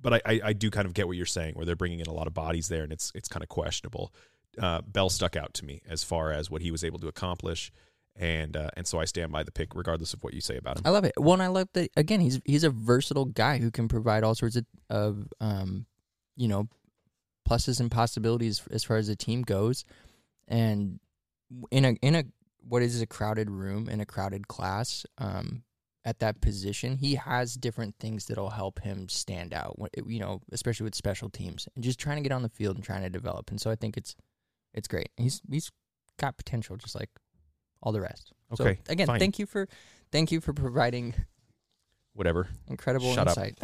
but I, I, I do kind of get what you're saying, where they're bringing in a lot of bodies there, and it's it's kind of questionable. Uh, Bell stuck out to me as far as what he was able to accomplish, and uh, and so I stand by the pick, regardless of what you say about him. I love it. Well, and I love that again. He's he's a versatile guy who can provide all sorts of, of um, you know, pluses and possibilities as far as the team goes. And in a in a what is a crowded room in a crowded class, um, at that position, he has different things that'll help him stand out. You know, especially with special teams and just trying to get on the field and trying to develop. And so I think it's it's great. He's he's got potential, just like all the rest. So, Okay, again, fine. thank you for thank you for providing Whatever. incredible Shut up. insight.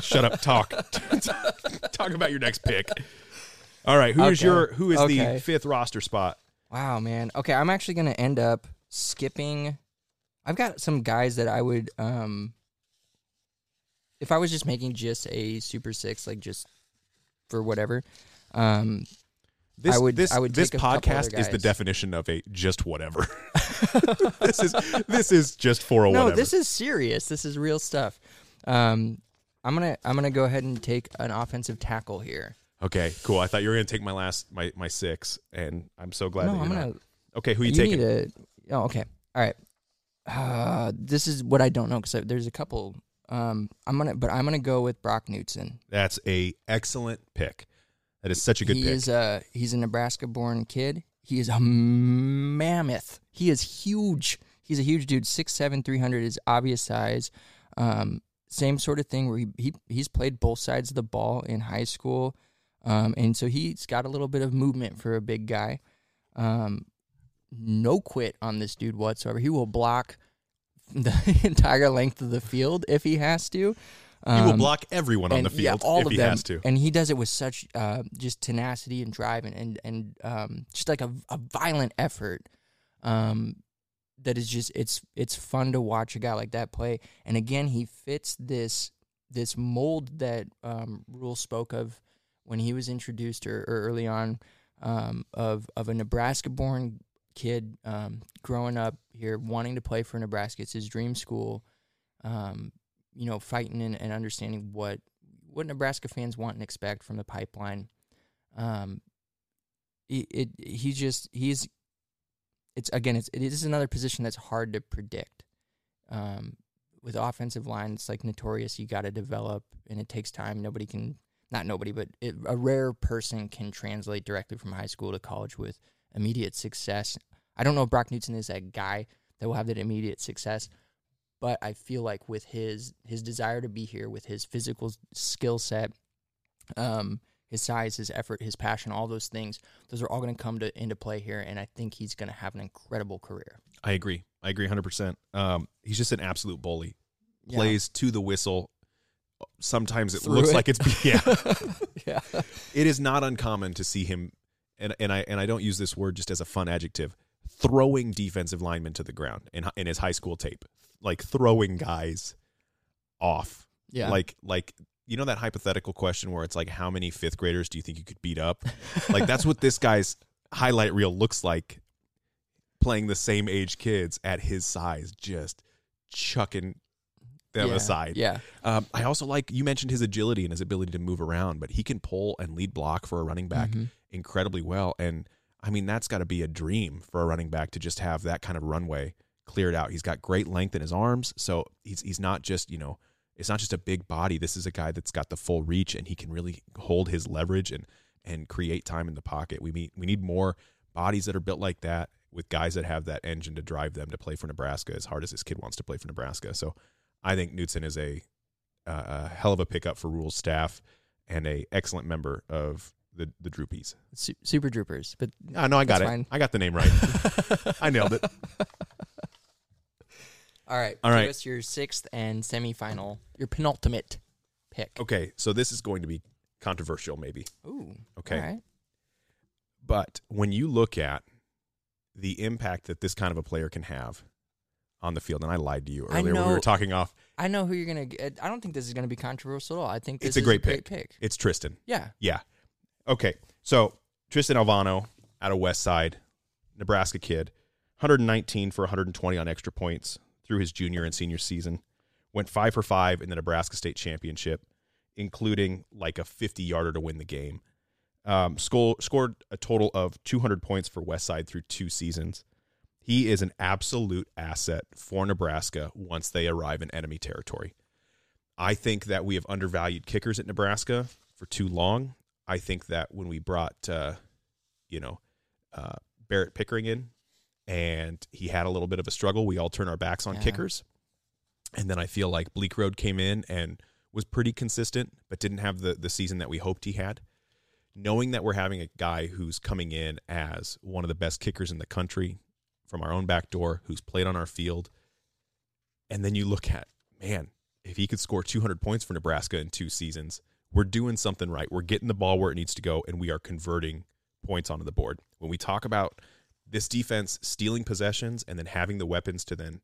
Shut up. Talk. talk about your next pick. All right. Who is Okay. your who is Okay. the fifth roster spot? wow, man. Okay, I'm actually gonna end up skipping. I've got some guys that I would, um, if I was just making just a Super Six, like just for whatever, um, This, I would- this, I would this take a couple other podcast is the definition of a just whatever. this is this is just for a no, whatever. this is serious. This is real stuff. Um, I'm gonna I'm gonna go ahead and take an offensive tackle here. okay, cool. I thought you were gonna take my last my my six, and I'm so glad no, that you're I'm not. gonna Okay, who you, you taking? need a oh okay all right uh this is what i don't know because there's a couple um i'm gonna but i'm gonna go with brock knutson That's a excellent pick. That is such a good he pick. is a he's a nebraska born kid. He is a mammoth. He is huge. He's a huge dude. 6'7 300 is obvious size. Um same sort of thing where he, he he's played both sides of the ball in high school. Um and so he's got a little bit of movement for a big guy. Um no quit on this dude whatsoever. He will block the entire length of the field if he has to. He will Um, block everyone on the field yeah, all if of he them. has to. And he does it with such uh, just tenacity and drive and and, and um, just like a, a violent effort. Um, that is just it's it's fun to watch a guy like that play. And again, he fits this this mold that um, Rhule spoke of when he was introduced or, or early on um, of of a Nebraska born kid um, growing up here wanting to play for Nebraska. It's his dream school. Um, you know, fighting and, and understanding what what Nebraska fans want and expect from the pipeline. Um, it, it he just he's it's again it's it is another position that's hard to predict. Um, with offensive line, it's like notorious. You got to develop, and it takes time. Nobody can, not nobody, but it, a rare person can translate directly from high school to college with immediate success. I don't know if Brock Knutson is that guy that will have that immediate success, but I feel like with his his desire to be here, with his physical skill set, um, his size, his effort, his passion, all those things, those are all going to come to into play here, and I think he's going to have an incredible career. I agree. I agree 100%. Um, he's just an absolute bully. Yeah. Plays to the whistle. Sometimes it Through looks it. like it's yeah. yeah. it is not uncommon to see him and and I and I don't use this word just as a fun adjective throwing defensive linemen to the ground in in his high school tape like throwing guys off Yeah. like like you know that hypothetical question where it's like how many fifth graders do you think you could beat up like that's what this guy's highlight reel looks like playing the same age kids at his size just chucking them yeah. aside Yeah. um, I also like you mentioned his agility and his ability to move around, but he can pull and lead block for a running back Mhm. incredibly well. And I mean, that's got to be a dream for a running back to just have that kind of runway cleared out. He's got great length in his arms, so he's he's not just you know it's not just a big body. This is a guy that's got the full reach and he can really hold his leverage and and create time in the pocket. We need we need more bodies that are built like that with guys that have that engine to drive them to play for Nebraska as hard as this kid wants to play for Nebraska. So I think Knutson is a uh, a hell of a pickup for Rhule's staff and a excellent member of the the Droopies. Su- Super Droopers, but Oh, no, I got it. fine. I got the name right. I nailed it. all right. All give right. us your sixth and semifinal, your penultimate pick. Okay, so this is going to be controversial, maybe. Ooh. Okay. All right. But when you look at the impact that this kind of a player can have on the field, and I lied to you earlier when we were talking off, I know who you're gonna. Get. Uh, I don't think this is gonna be controversial at all. I think this It's a great a great pick. pick. it's Tristan. Yeah. Yeah. Okay. So Tristan Alvano out of West Side, Nebraska kid, 119 for 120 on extra points through his junior and senior season. Went five for five in the Nebraska State Championship, including like a 50 yarder to win the game. Um, score, scored a total of 200 points for West Side through two seasons. He is an absolute asset for Nebraska once they arrive in enemy territory. I think that we have undervalued kickers at Nebraska for too long. I think that when we brought, uh, you know, uh, Barrett Pickering in, and he had a little bit of a struggle, we all turn our backs on Yeah. kickers. And then I feel like Bleekrode came in and was pretty consistent, but didn't have the the season that we hoped he had. Knowing that we're having a guy who's coming in as one of the best kickers in the country from our own back door, who's played on our field, and then you look at man, if he could score 200 points for Nebraska in two seasons, we're doing something right. We're getting the ball where it needs to go, and we are converting points onto the board. When we talk about this defense stealing possessions and then having the weapons to then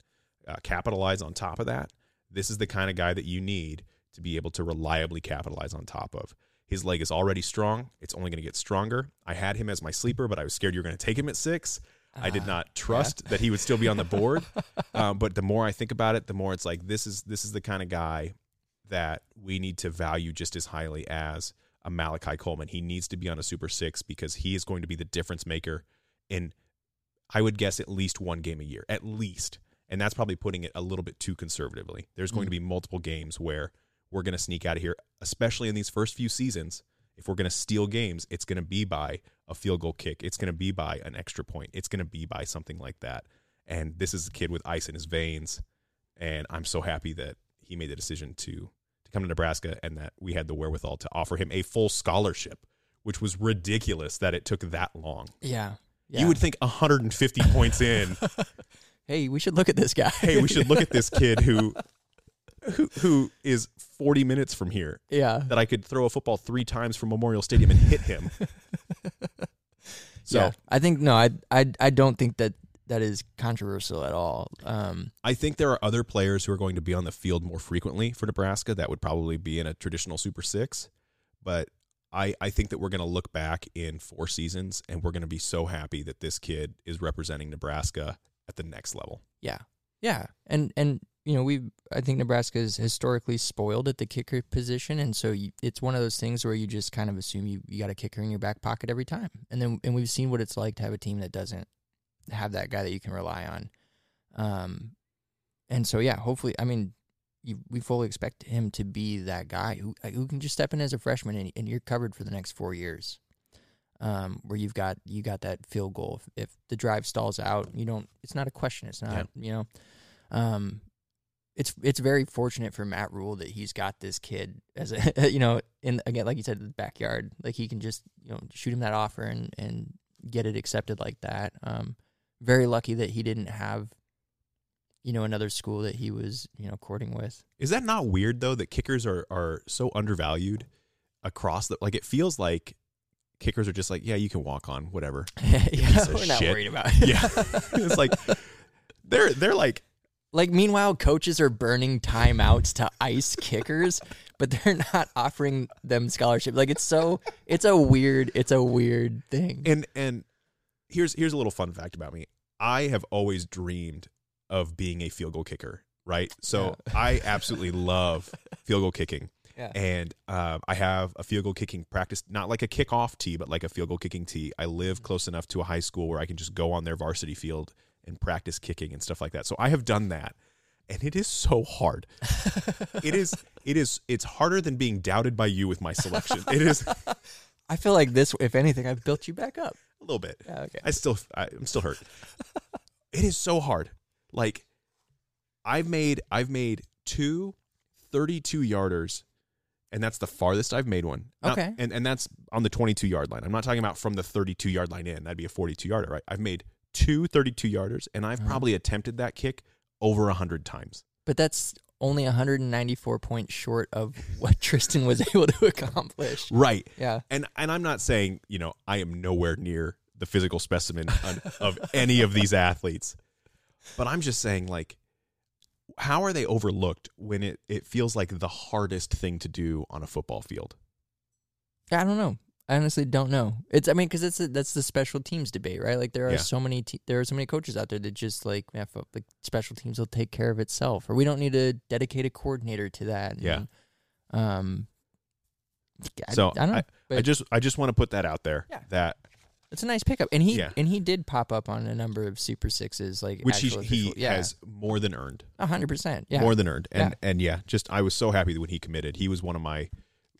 uh, capitalize on top of that, this is the kind of guy that you need to be able to reliably capitalize on top of. His leg is already strong. It's only going to get stronger. I had him as my sleeper, but I was scared you were going to take him at six. I did Uh, not trust that he would still be on the board. um, but the more I think about it, the more it's like this is this is the kind of guy that we need to value just as highly as a Malachi Coleman. He needs to be on a Super Six because he is going to be the difference maker in, I would guess, at least one game a year, at least. And that's probably putting it a little bit too conservatively. There's going Mm. to be multiple games where we're going to sneak out of here, especially in these first few seasons. If we're going to steal games, it's going to be by a field goal kick. It's going to be by an extra point. It's going to be by something like that. And this is a kid with ice in his veins. And I'm so happy that he made the decision to to come to Nebraska and that we had the wherewithal to offer him a full scholarship, which was ridiculous that it took that long. Yeah. Yeah. You would think 150 points in, Hey, we should look at this guy. hey, we should look at this kid who who who is 40 minutes from here yeah. that I could throw a football 3 times from Memorial Stadium and hit him. So, yeah. I think no, I I I don't think that that is controversial at all. Um, I think there are other players who are going to be on the field more frequently for Nebraska that would probably be in a traditional Super Six. But I, I think that we're going to look back in four seasons and we're going to be so happy that this kid is representing Nebraska at the next level. yeah, yeah, and and you know we I think Nebraska is historically spoiled at the kicker position, and so you, it's one of those things where you just kind of assume you, you got a kicker in your back pocket every time, and then and we've seen what it's like to have a team that doesn't have that guy that you can rely on, um, and so yeah, hopefully, I mean. You, we fully expect him to be that guy who who can just step in as a freshman and, and you're covered for the next four years. um, where you've got you got that field goal. If, if the drive stalls out, you don't. It's not a question. It's not. You know, um, it's it's very fortunate for Matt Rhule that he's got this kid as a you know in again like you said the backyard. Like he can just you know shoot him that offer and and get it accepted like that. Um, very lucky that he didn't have you know another school that he was you know courting with. Is that not weird though that kickers are are so undervalued across the like it feels like kickers are just like, yeah, you can walk on whatever. yeah, we're not shit. worried about it. Yeah. it's like they're they're like Like meanwhile, coaches are burning timeouts to ice kickers, but they're not offering them scholarship. Like it's so it's a weird it's a weird thing. and and here's here's a little fun fact about me. I have always dreamed of being a field goal kicker, right? So I absolutely love field goal kicking. Yeah. And uh, I have a field goal kicking practice, not like a kickoff tee, but like a field goal kicking tee. I live close enough to a high school where I can just go on their varsity field and practice kicking and stuff like that. So I have done that, and it is so hard. it is, it is, it's harder than being doubted by you with my selection. It is. I feel like this if anything I've built you back up. A little bit. Yeah, okay. I still, I, I'm still hurt. it is so hard. Like, I've made, I've made two 32 yarders, and that's the farthest I've made one. Okay. and and that's on the 22 yard line. I'm not talking about from the 32 yard line in. That'd be a 42 yarder, right? I've made two 32 yarders, and I've Uh-huh. probably attempted that kick over a hundred times. But that's only 194 points short of what Tristan was able to accomplish. Right. Yeah. And and I'm not saying you know I am nowhere near the physical specimen of any of these athletes, but I'm just saying like, how are they overlooked when it it feels like the hardest thing to do on a football field? I don't know. I honestly don't know. It's I mean because it's a, that's the special teams debate, right? Like there are Yeah. so many te- there are so many coaches out there that just like yeah, fo- like special teams will take care of itself, or we don't need to dedicate a dedicated coordinator to that. Yeah. And, um. I, So I don't know. I but just I just want to put that out there Yeah. that it's a nice pickup, and he Yeah. and he did pop up on a number of super sixes, like which he actual he official- yeah, has more than earned. hundred percent, yeah, more than earned. And Yeah. and yeah, just I was so happy that when he committed. He was one of my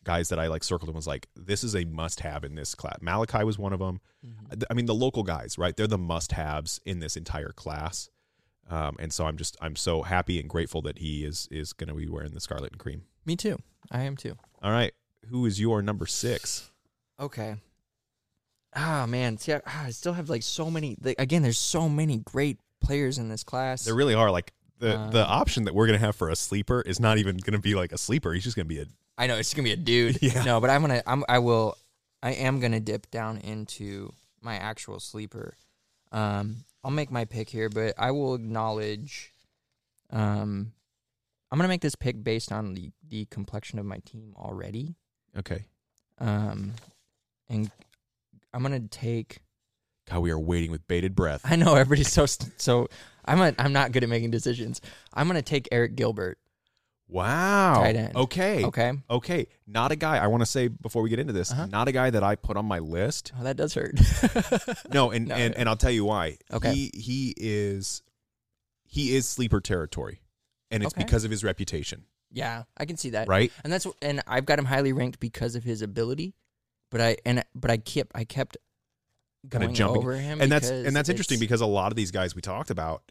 guys that I like circled and was like, this is a must have in this class. Malachi was one of them. Mhm. I mean, the local guys, right? They're the must haves in this entire class. Um, and so I'm just I'm so happy and grateful that he is is going to be wearing the scarlet and cream. Me too. I am too. All right, who is your number six? Okay. Ah man, see, I, ah, I still have like so many. Like, again, there's so many great players in this class. There really are like the Um, the option that we're going to have for a sleeper is not even going to be like a sleeper. He's just going to be a I know it's gonna be a dude. Yeah. No, but I'm gonna. I'm. I will. I am gonna dip down into my actual sleeper. Um, I'll make my pick here, but I will acknowledge. Um, I'm gonna make this pick based on the the complexion of my team already. okay. Um, and I'm gonna take. God, we are waiting with bated breath. I know everybody's so so. I'm a, I'm not good at making decisions. I'm gonna take Arik Gilbert. Wow. Tight end. Okay. Okay. Okay, not a guy. I want to say before we get into this, Uh-huh. not a guy that I put on my list. Oh, that does hurt. No, and No, and, and I'll tell you why. Okay. He he is he is sleeper territory, and it's Okay. because of his reputation, yeah, I can see that. right? and that's and I've got him highly ranked because of his ability, but I and but I kept I kept Kinda jumping. over him, And that's and that's interesting because a lot of these guys we talked about,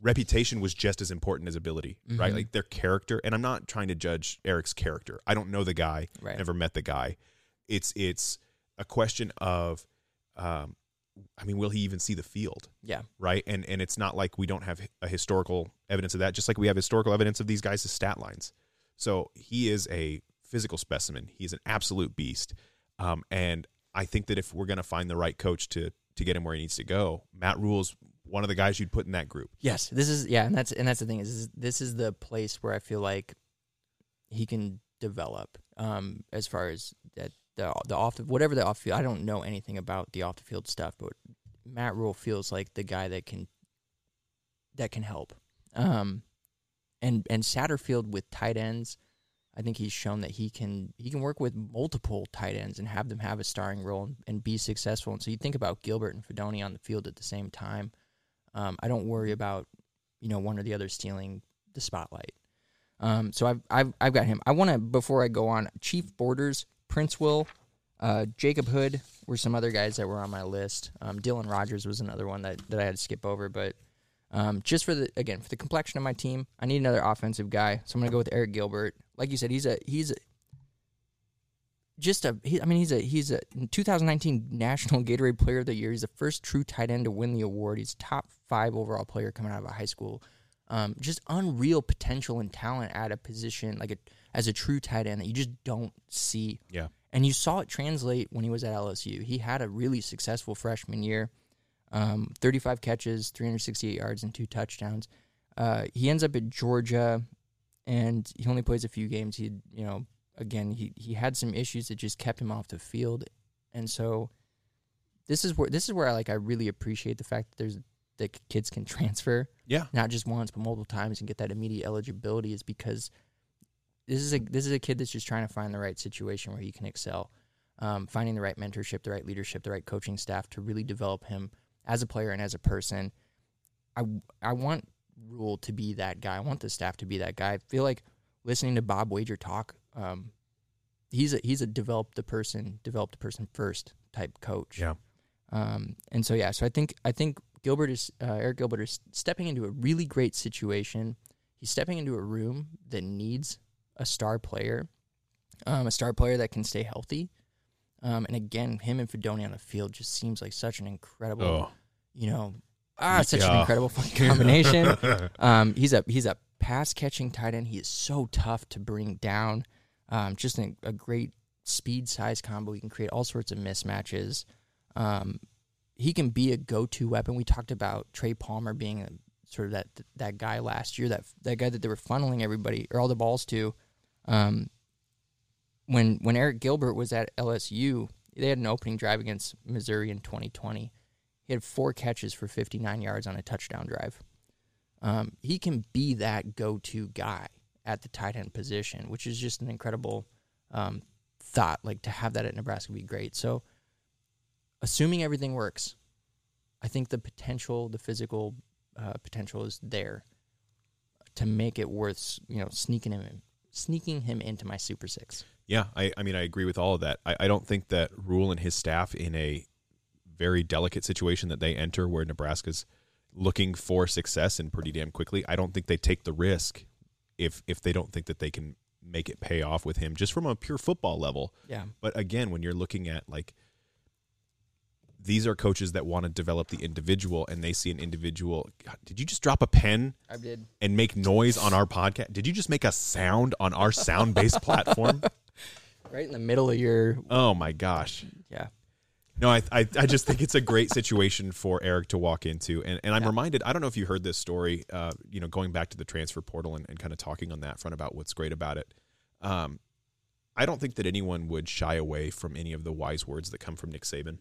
reputation was just as important as ability, right? Mhm. Like their character. And I'm not trying to judge Arik's character. I don't know the guy. right, Never met the guy. It's it's a question of, um, I mean, will he even see the field? yeah, right? And and it's not like we don't have a historical evidence of that, just like we have historical evidence of these guys' stat lines. So he is a physical specimen. He's an absolute beast. Um, and I think that if we're going to find the right coach to to get him where he needs to go, Matt Rhule's one of the guys you'd put in that group. yes, this is yeah, and that's and that's the thing is this is, the place where I feel like he can develop um as far as that the the off the, whatever the off field. I don't know anything about the off the field stuff, but Matt Rhule feels like the guy that can that can help. Um, and and Satterfield with tight ends, I think he's shown that he can he can work with multiple tight ends and have them have a starring role and, and be successful. And so you think about Gilbert and Fidone on the field at the same time. Um, I don't worry about you know one or the other stealing the spotlight. Um, so I've I've I've got him. I want to before I go on Chief Borders, Prince Will, uh, Jacob Hood were some other guys that were on my list. Um, Dylan Rogers was another one that, that I had to skip over, but um, just for the again for the complexion of my team, I need another offensive guy. So I'm gonna go with Arik Gilbert. Like you said, he's a he's a, just a. He, I mean, he's a he's a 2019 National Gatorade Player of the Year. He's the first true tight end to win the award. He's top five overall player coming out of a high school. Um, just unreal potential and talent at a position like a as a true tight end that you just don't see. Yeah. And you saw it translate when he was at LSU. He had a really successful freshman year. Um, 35 catches, 368 yards, and two touchdowns. Uh, he ends up at Georgia, and he only plays a few games. He, you know, again, he he had some issues that just kept him off the field, and so this is where this is where I like I really appreciate the fact that there's that kids can transfer Yeah. not just once but multiple times and get that immediate eligibility is because this is a this is a kid that's just trying to find the right situation where he can excel, um, finding the right mentorship, the right leadership, the right coaching staff to really develop him as a player and as a person. I I want Rhule to be that guy. I want the staff to be that guy. I feel like listening to Bob Wager talk, um, he's a he's a develop the person, develop the person first type coach. Yeah. Um, and so yeah, so I think I think Gilbert is uh, Arik Gilbert is stepping into a really great situation. He's stepping into a room that needs a star player, um, a star player that can stay healthy. Um, and again, him and Fidone on the field just seems like such an incredible, Oh, you know, ah, such an incredible fucking combination. um, he's a he's a pass catching tight end. He is so tough to bring down. Um, just a, a great speed size combo. He can create all sorts of mismatches. Um, he can be a go to weapon. We talked about Trey Palmer being a, sort of that that guy last year. That that guy that they were funneling everybody or all the balls to. Um, when when Arik Gilbert was at LSU, they had an opening drive against Missouri in 2020. He had four catches for 59 yards on a touchdown drive. Um, he can be that go-to guy at the tight end position, which is just an incredible um, thought. Like to have that at Nebraska would be great. So, assuming everything works, I think the potential, the physical uh, potential, is there to make it worth you know sneaking him in, sneaking him into my Super Six. Yeah, I, I mean, I agree with all of that. I, I don't think that Rhule and his staff in a very delicate situation that they enter where Nebraska's looking for success and pretty damn quickly, I don't think they take the risk if if they don't think that they can make it pay off with him just from a pure football level. Yeah, But again, when you're looking at like these are coaches that want to develop the individual and they see an individual God, did you just drop a pen I did. and make noise on our podcast? Did you just make a sound on our sound based platform? Right in the middle of your Oh my gosh. yeah. No, I, I I just think it's a great situation for Arik to walk into, and and I'm reminded. I don't know if you heard this story. Uh, you know, going back to the transfer portal and, and kind of talking on that front about what's great about it. Um, I don't think that anyone would shy away from any of the wise words that come from Nick Saban.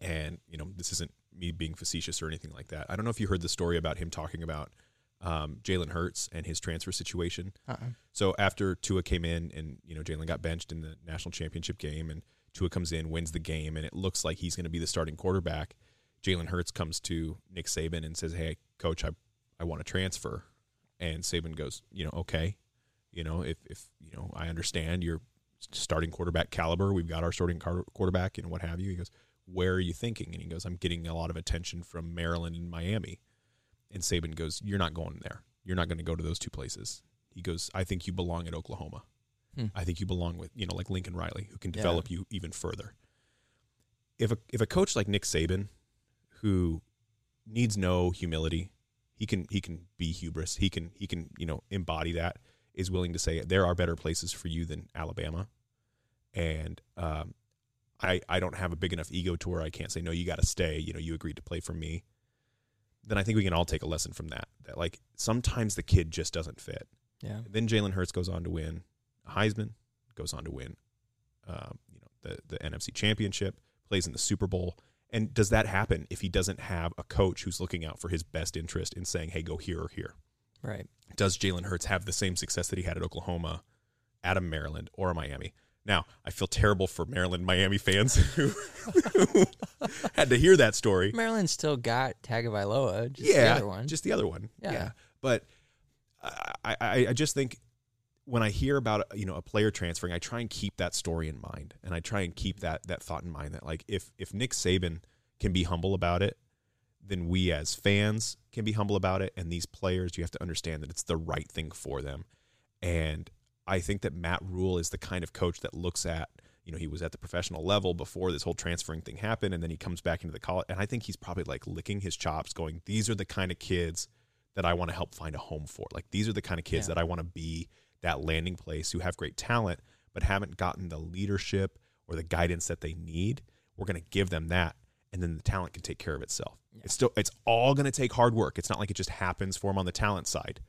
And you know, this isn't me being facetious or anything like that. I don't know if you heard the story about him talking about um, Jalen Hurts and his transfer situation. Uh-uh. So after Tua came in and you know Jalen got benched in the national championship game and Tua comes in, wins the game, and it looks like he's going to be the starting quarterback. Jalen Hurts comes to Nick Saban and says, "Hey, coach, I I want to transfer." And Saban goes, "You know, okay, you know, if if you know, I understand you're starting quarterback caliber. We've got our starting quarterback and what have you." He goes, "Where are you thinking?" And he goes, "I'm getting a lot of attention from Maryland and Miami." And Saban goes, "You're not going there. You're not going to go to those two places." He goes, "I think you belong at Oklahoma." Hmm. I think you belong with, you know, like Lincoln Riley, who can Yeah. develop you even further. If a if a coach like Nick Saban, who needs no humility, he can he can be hubris. He can he can you know embody that. Is willing to say there are better places for you than Alabama, and um, I I don't have a big enough ego to where I can't say no. You got to stay. You know, you agreed to play for me. Then I think we can all take a lesson from that. That like sometimes the kid just doesn't fit. Yeah. Then Jalen Hurts goes on to win Heisman, goes on to win, um, you know, the the NFC Championship, plays in the Super Bowl. And does that happen if he doesn't have a coach who's looking out for his best interest in saying, "Hey, go here or here"? Right. Does Jalen Hurts have the same success that he had at Oklahoma, at a Maryland, or a Miami? Now, I feel terrible for Maryland, Miami fans who, who had to hear that story. Maryland still got Tagovailoa. Just yeah, the other one. just the other one. Yeah. but I, I I just think when I hear about you know a player transferring, I try and keep that story in mind, and I try and keep that that thought in mind that like if if Nick Saban can be humble about it, then we as fans can be humble about it, and these players you have to understand that it's the right thing for them, and I think that Matt Rhule is the kind of coach that looks at you know he was at the professional level before this whole transferring thing happened, and then he comes back into the college, and I think he's probably like licking his chops, going, "These are the kind of kids." that I want to help find a home for. Like these are the kind of kids Yeah. that I want to be that landing place who have great talent but haven't gotten the leadership or the guidance that they need. We're going to give them that and then the talent can take care of itself. It's still it's all going to take hard work. It's not like it just happens for them on the talent side.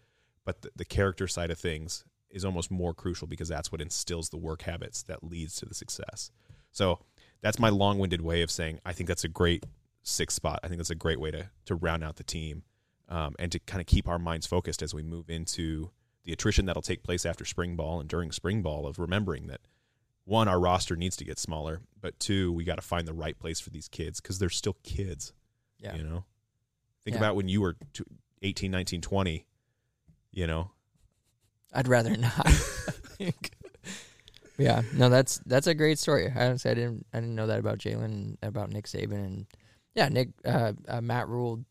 But the, the character side of things is almost more crucial because that's what instills the work habits that leads to the success. So that's my long-winded way of saying I think that's a great sixth spot. I think that's a great way to to round out the team um, and to kind of keep our minds focused as we move into the attrition that'll take place after spring ball and during spring ball of remembering that one our roster needs to get smaller but two we got to find the right place for these kids because they're still kids Yeah. you know think Yeah. about when you were t- 18 19 20 you know I'd rather not. yeah, no, that's that's a great story. I honestly, I didn't I didn't know that about Jalen about Nick Saban and yeah, Nick uh, uh, Matt Rhule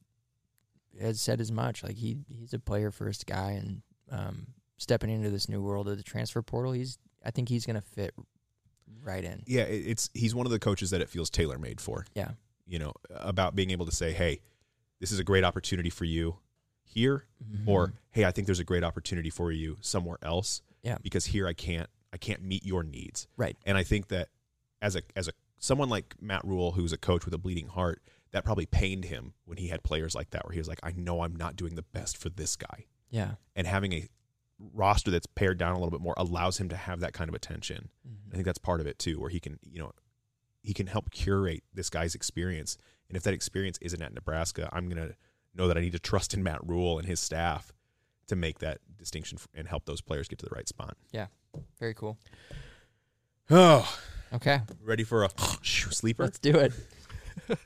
has said as much. Like he he's a player first guy and um, stepping into this new world of the transfer portal, he's I think he's going to fit right in. Yeah, it's he's one of the coaches that it feels tailor made for. Yeah. You know, about being able to say, "Hey, this is a great opportunity for you here," or "Hey, I think there's a great opportunity for you somewhere else." Yeah. Because here I can't I can't meet your needs. Right. And I think that as a as a someone like Matt Rhule, who's a coach with a bleeding heart, that probably pained him when he had players like that, where he was like, "I know I'm not doing the best for this guy," Yeah. and having a roster that's pared down a little bit more allows him to have that kind of attention. Mm-hmm. I think that's part of it too, where he can, you know, he can help curate this guy's experience. And if that experience isn't at Nebraska, I'm gonna know that I need to trust in Matt Rhule and his staff to make that distinction and help those players get to the right spot. Yeah. Very cool. Oh, Okay, ready for a sleeper? let's do it.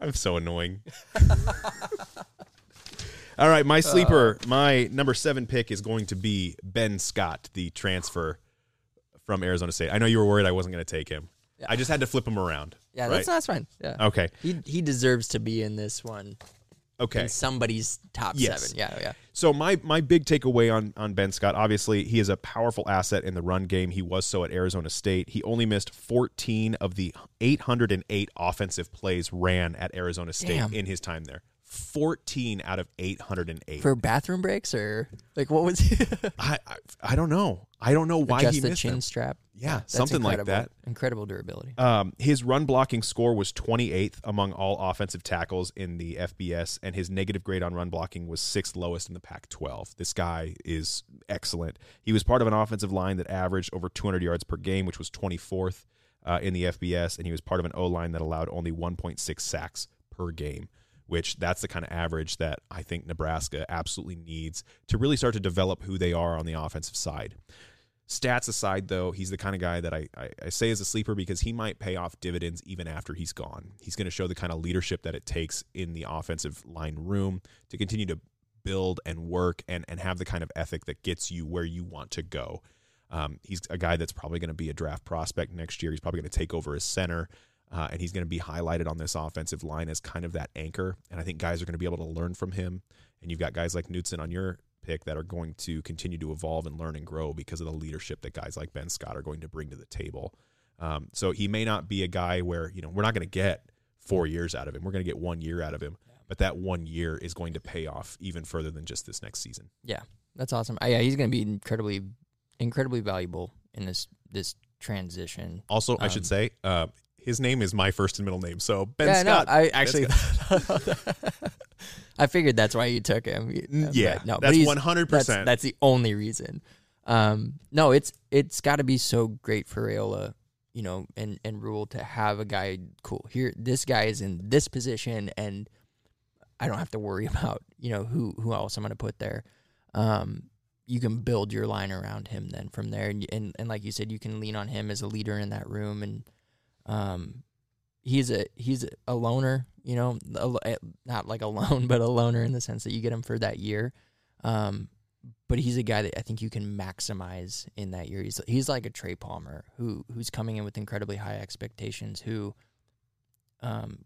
I'm so annoying. All right, my uh, sleeper, my number seven pick is going to be Ben Scott, the transfer from Arizona State. I know you were worried I wasn't going to take him. Yeah. I just had to flip him around. Yeah, right? that's that's fine. Yeah. Okay. He he deserves to be in this one. Okay. In somebody's top Yes. seven. Yeah, yeah. So my my big takeaway on on Ben Scott, obviously he is a powerful asset in the run game. He was so at Arizona State. He only missed 14 of the 808 offensive plays ran at Arizona State Damn. in his time there. 14 out of 808. For bathroom breaks or like what was I, I I don't know. I don't know why Adjust he the missed chin them. strap? Yeah, That's something like that. Incredible durability. Um, his run blocking score was 28th among all offensive tackles in the FBS, and his negative grade on run blocking was sixth lowest in the Pac 12. This guy is excellent. He was part of an offensive line that averaged over 200 yards per game, which was 24th uh, in the FBS, and he was part of an O line that allowed only 1.6 sacks per game. Which that's the kind of average that I think Nebraska absolutely needs to really start to develop who they are on the offensive side. Stats aside, though, he's the kind of guy that I, I, I say is a sleeper because he might pay off dividends even after he's gone. He's going to show the kind of leadership that it takes in the offensive line room to continue to build and work and, and have the kind of ethic that gets you where you want to go. Um, he's a guy that's probably going to be a draft prospect next year. He's probably going to take over as center, uh, and he's going to be highlighted on this offensive line as kind of that anchor. And I think guys are going to be able to learn from him. And you've got guys like Knutson on your pick that are going to continue to evolve and learn and grow because of the leadership that guys like Ben Scott are going to bring to the table. Um, so he may not be a guy where you know we're not going to get four years out of him. We're going to get one year out of him, but that one year is going to pay off even further than just this next season. Yeah, that's awesome. Uh, yeah, he's going to be incredibly, incredibly valuable in this this transition. Also, I Um, should say uh, his name is my first and middle name. So Ben yeah, Scott. no, I actually, I figured that's why you took him. Yeah, but no, but that's he's- 100%. That's, that's the only reason. Um, no, it's it's got to be so great for Raiola, you know, and and Rhule to have a guy cool here. This guy is in this position, and I don't have to worry about you know who who else I'm going to put there. Um, you can build your line around him then from there, and, and and like you said, you can lean on him as a leader in that room, and um, he's a he's a loner, you know, a eh, not like a loan, but a loner in the sense that you get him for that year. Um, but he's a guy that I think you can maximize in that year. He's he's like a Trey Palmer who who's coming in with incredibly high expectations. Who, um,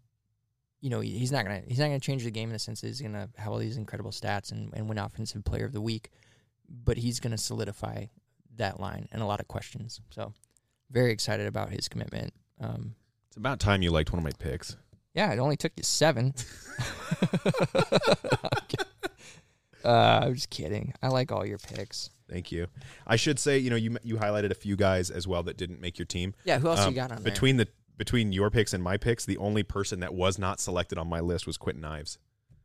you know, he's not gonna he's not gonna change the game in the sense that he's gonna have all these incredible stats and, and win offensive player of the week, but he's gonna solidify that line and a lot of questions. So, very excited about his commitment. Um, it's about time you liked one of my picks. yeah, it only took you seven. uh, I'm just kidding. I like all your picks. Thank you. I should say, you know, you you highlighted a few guys as well that didn't make your team. Yeah, who else Um, you got on there? between the between your picks and my picks, the only person that was not selected on my list was Kwinten Ives.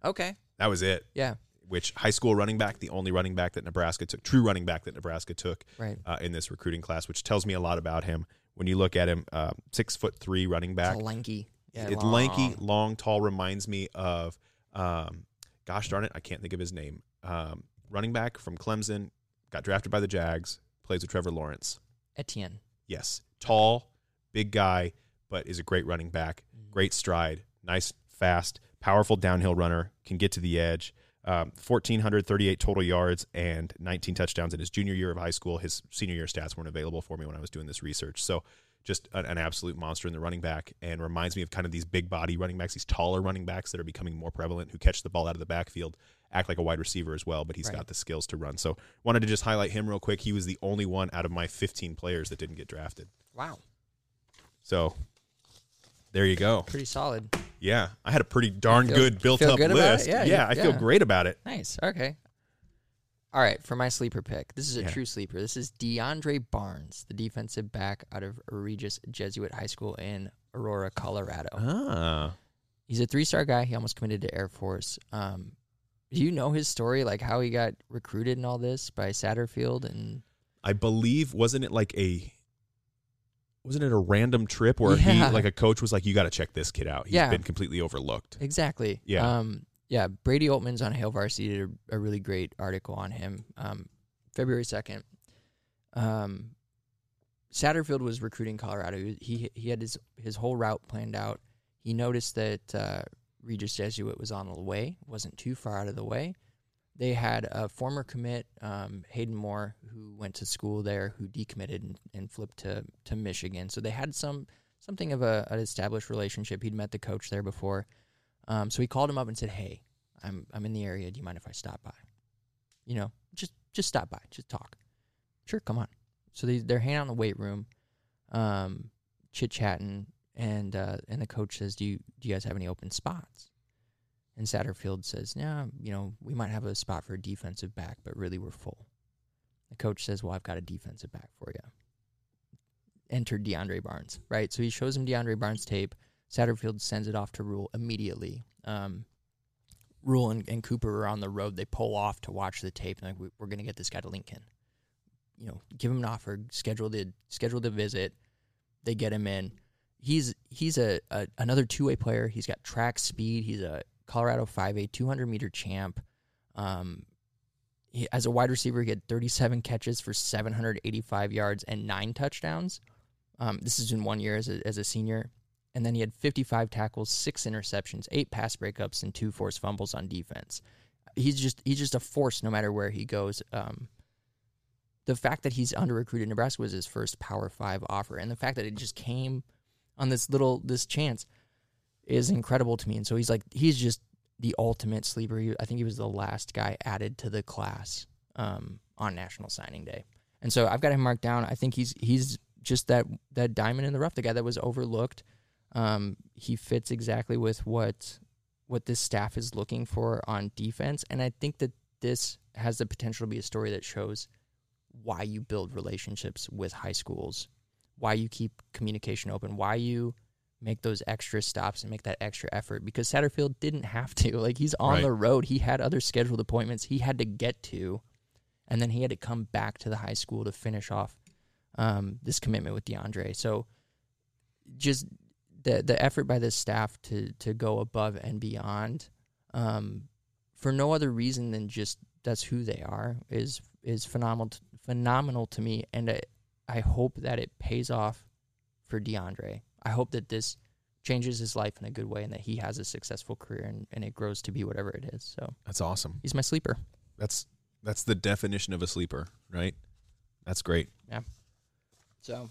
Okay. That was it. Yeah. Which high school running back, the only running back that Nebraska took, true running back that Nebraska took Right. uh, in this recruiting class, which tells me a lot about him. When you look at him, uh, six foot three running back, It's lanky. Yeah, it's long. lanky, long, tall. Reminds me of, um, gosh darn it, I can't think of his name. Um, running back from Clemson, got drafted by the Jags, plays with Trevor Lawrence. Etienne. Yes, tall, big guy, but is a great running back. Mm-hmm. Great stride, nice, fast, powerful downhill runner. Can get to the edge. Um, 1,438 total yards and 19 touchdowns in his junior year of high school. His senior year stats weren't available for me when I was doing this research. So just an, an absolute monster in the running back and reminds me of kind of these big body running backs, these taller running backs that are becoming more prevalent who catch the ball out of the backfield act like a wide receiver as well, but he's Right. got the skills to run. So wanted to just highlight him real quick. He was the only one out of my 15 players that didn't get drafted. Wow, So there you go. pretty solid. Yeah, I had a pretty darn Feel- good built up good list. Yeah, Yeah, you- I feel yeah. great about it. Nice. Okay. All right, for my sleeper pick, this is a Yeah. true sleeper. This is DeAndre Barnes, the defensive back out of Regis Jesuit High School in Aurora, Colorado. Ah. He's a three-star guy. He almost committed to Air Force. Um, do you know his story, like how he got recruited and all this by Satterfield? And I believe wasn't it like a wasn't it a random trip where Yeah. he like a coach was like you got to check this kid out. He's Yeah. been completely overlooked. exactly, Yeah. um, yeah. Brady Oltmans on Hail Varsity did a, a really great article on him. Um, February second. Um, Satterfield was recruiting Colorado. He he, had his his whole route planned out. He noticed that uh, Regis Jesuit was on the way, wasn't too far out of the way. They had a former commit, um, Hayden Moore, who went to school there, who decommitted and, and flipped to to Michigan. So they had some something of a, an established relationship. He'd met the coach there before, um, so he called him up and said, "Hey, I'm I'm in the area. Do you mind if I stop by? You know, just just stop by, just talk. Sure, come on." So they they're hanging out in the weight room, um, chit chatting, and uh, and the coach says, "Do you do you guys have any open spots?" And Satterfield says, "Yeah, you know, we might have a spot for a defensive back, but really we're full." The coach says, "Well, I've got a defensive back for you." Enter DeAndre Barnes, right? So he shows him DeAndre Barnes tape. Satterfield sends it off to Rhule immediately. Um, Rhule and, and Cooper are on the road. They pull off to watch the tape, and like, we, we're going to get this guy to Lincoln. You know, give him an offer, schedule the schedule the visit. They get him in. He's he's a, a another two way player. He's got track speed. He's a Colorado five A two hundred meter champ. Um, he, as a wide receiver, he had thirty seven catches for seven hundred eighty five yards and nine touchdowns. Um, this is in one year as a, as a senior. And then he had 55 tackles, six interceptions, eight pass breakups, and two forced fumbles on defense. He's just he's just a force no matter where he goes. Um, the fact that he's under recruited Nebraska was his first Power Five offer, and the fact that it just came on this little this chance is incredible to me. And so he's like he's just the ultimate sleeper. He, I think he was the last guy added to the class um, on National Signing Day, and so I've got him marked down. I think he's he's just that that diamond in the rough, the guy that was overlooked. Um, he fits exactly with what what this staff is looking for on defense, and I think that this has the potential to be a story that shows why you build relationships with high schools, why you keep communication open, why you make those extra stops and make that extra effort because Satterfield didn't have to. Like he's on Right. the road. He had other scheduled appointments he had to get to and then he had to come back to the high school to finish off um, this commitment with DeAndre. So just the the effort by the staff to to go above and beyond um, for no other reason than just that's who they are is is phenomenal phenomenal to me and I, I hope that it pays off for DeAndre. I hope that this changes his life in a good way and that he has a successful career and, and it grows to be whatever it is. So That's awesome. he's my sleeper. That's that's the definition of a sleeper, right? That's great. Yeah. So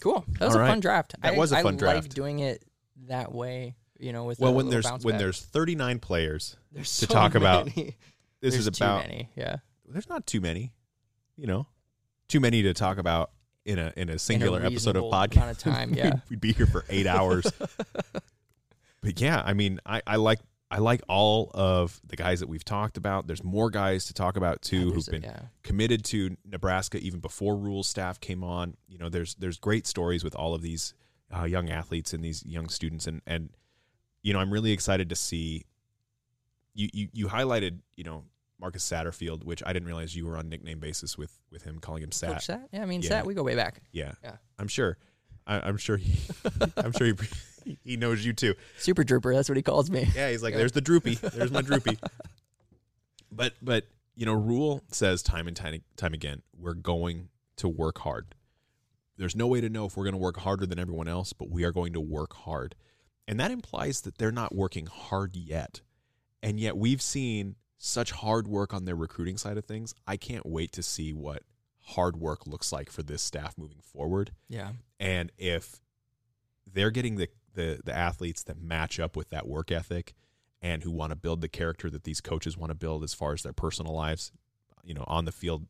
cool. That was All a right. fun draft. That I, was a I fun like draft. doing it that way. You know, with Well, when there's when back. there's 39 players, there's to so talk about- this There's is too about many. Yeah, there's not too many, you know, too many to talk about in a in a singular episode of podcast. of time, yeah. we'd, we'd be here for eight hours. but yeah, I mean, I, I like I like all of the guys that we've talked about. There's more guys to talk about too There's who've a- been yeah. committed to Nebraska even before Rhule's staff came on. You know, there's there's great stories with all of these uh, young athletes and these young students, and and you know, I'm really excited to see. You you you highlighted you know Marcus Satterfield, which I didn't realize you were on nickname basis with with him calling him Sat. Coach Sat. Yeah, I mean Yeah. Sat. We go way back. Yeah, Yeah. I'm sure. I, I'm sure he. I'm sure he. He knows you too. Super Drooper. That's what he calls me. Yeah, he's like, Yeah. "There's the droopy. There's my droopy." but but you know, Rhule says time and time time again, we're going to work hard. There's no way to know if we're going to work harder than everyone else, but we are going to work hard, and that implies that they're not working hard yet. And yet, we've seen such hard work on their recruiting side of things. I can't wait to see what hard work looks like for this staff moving forward Yeah. and if they're getting the, the the athletes that match up with that work ethic and who want to build the character that these coaches want to build as far as their personal lives. You know, on the field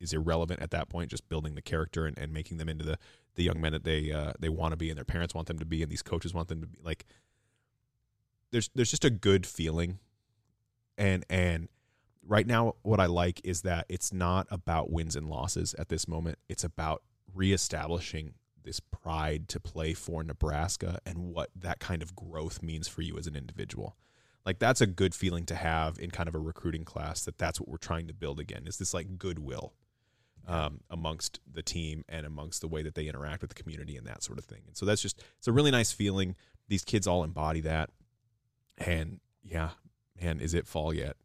is irrelevant at that point. Just building the character and, and making them into the the young men that they uh, they want to be and their parents want them to be and these coaches want them to be. Like, there's there's just a good feeling, and and right now what I like is that it's not about wins and losses at this moment. It's about reestablishing this pride to play for Nebraska and what that kind of growth means for you as an individual. Like that's a good feeling to have in kind of a recruiting class that that's what we're trying to build again. Is this like goodwill um, amongst the team and amongst the way that they interact with the community and that sort of thing. And so that's just it's a really nice feeling. These kids all embody that. And yeah, man, is it fall yet?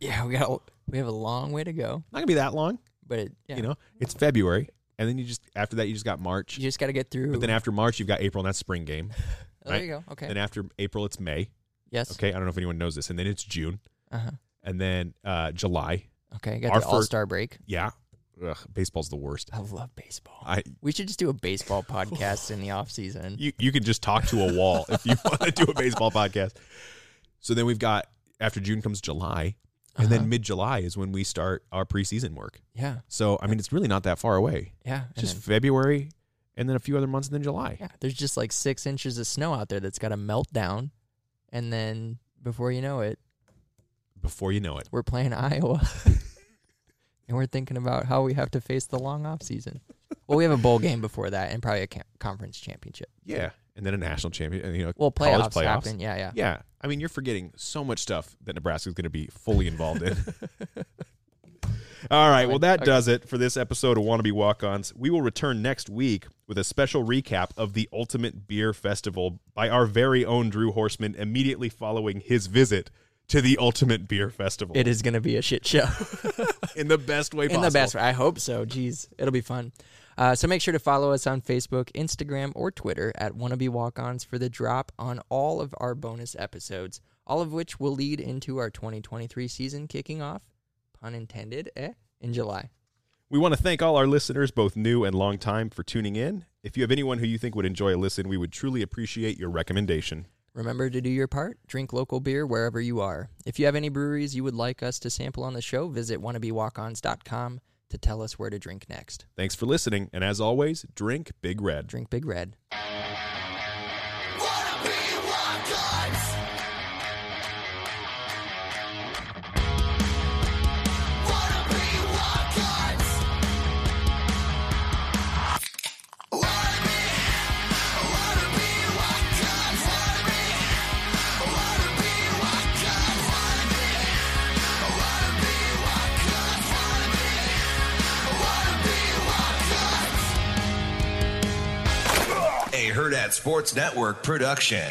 Yeah, we got we have a long way to go, Not gonna be that long. but it, yeah, You know, it's February, and then you just after that you just got March. you just got to get through. But then after March you've got April, and that's spring game. oh, there you go. Okay. Then after April it's May. yes. Okay, I don't know if anyone knows this, and then it's June, Uh huh. and then uh, July. Okay. Got Our the All Star break. Yeah, Ugh, baseball's the worst. I love baseball. I we should just do a baseball podcast in the off season. you you can just talk to a wall if you want to do a baseball podcast. So then we've got after June comes July, and Uh-huh. then mid July is when we start our preseason work. Yeah. So I mean, it's really not that far away. Yeah. It's just then- February, and then a few other months, and then July. yeah. There's just like six inches of snow out there that's got to melt down, and then before you know it, Before you know it, we're playing Iowa, and we're thinking about how we have to face the long off season. Well, we have a bowl game before that, and probably a conference championship. yeah, and then a national champion, and you know, Well, college playoffs, happen. Yeah, yeah. Yeah, I mean, you're forgetting so much stuff that Nebraska's going to be fully involved in. All right, well, that Okay. does it for this episode of Wannabe Walk Ons. We will return next week with a special recap of the Ultimate Beer Festival by our very own Drew Horseman immediately following his visit to the Ultimate Beer Festival It is going to be a shit show. in the best way possible. in the best way. I hope so. Jeez, it'll be fun. Uh, so make sure to follow us on Facebook, Instagram, or Twitter at Wannabe Walk-Ons for the drop on all of our bonus episodes, all of which will lead into our 2023 season kicking off, pun intended, eh, in July. We want to thank all our listeners, both new and long time, for tuning in. If you have anyone who you think would enjoy a listen, we would truly appreciate your recommendation. Remember to do your part. Drink local beer wherever you are. If you have any breweries you would like us to sample on the show, visit wannabewalkons.com to tell us where to drink next. Thanks for listening, and as always, drink Big Red. Drink Big Red. Hurrdat Sports Network production.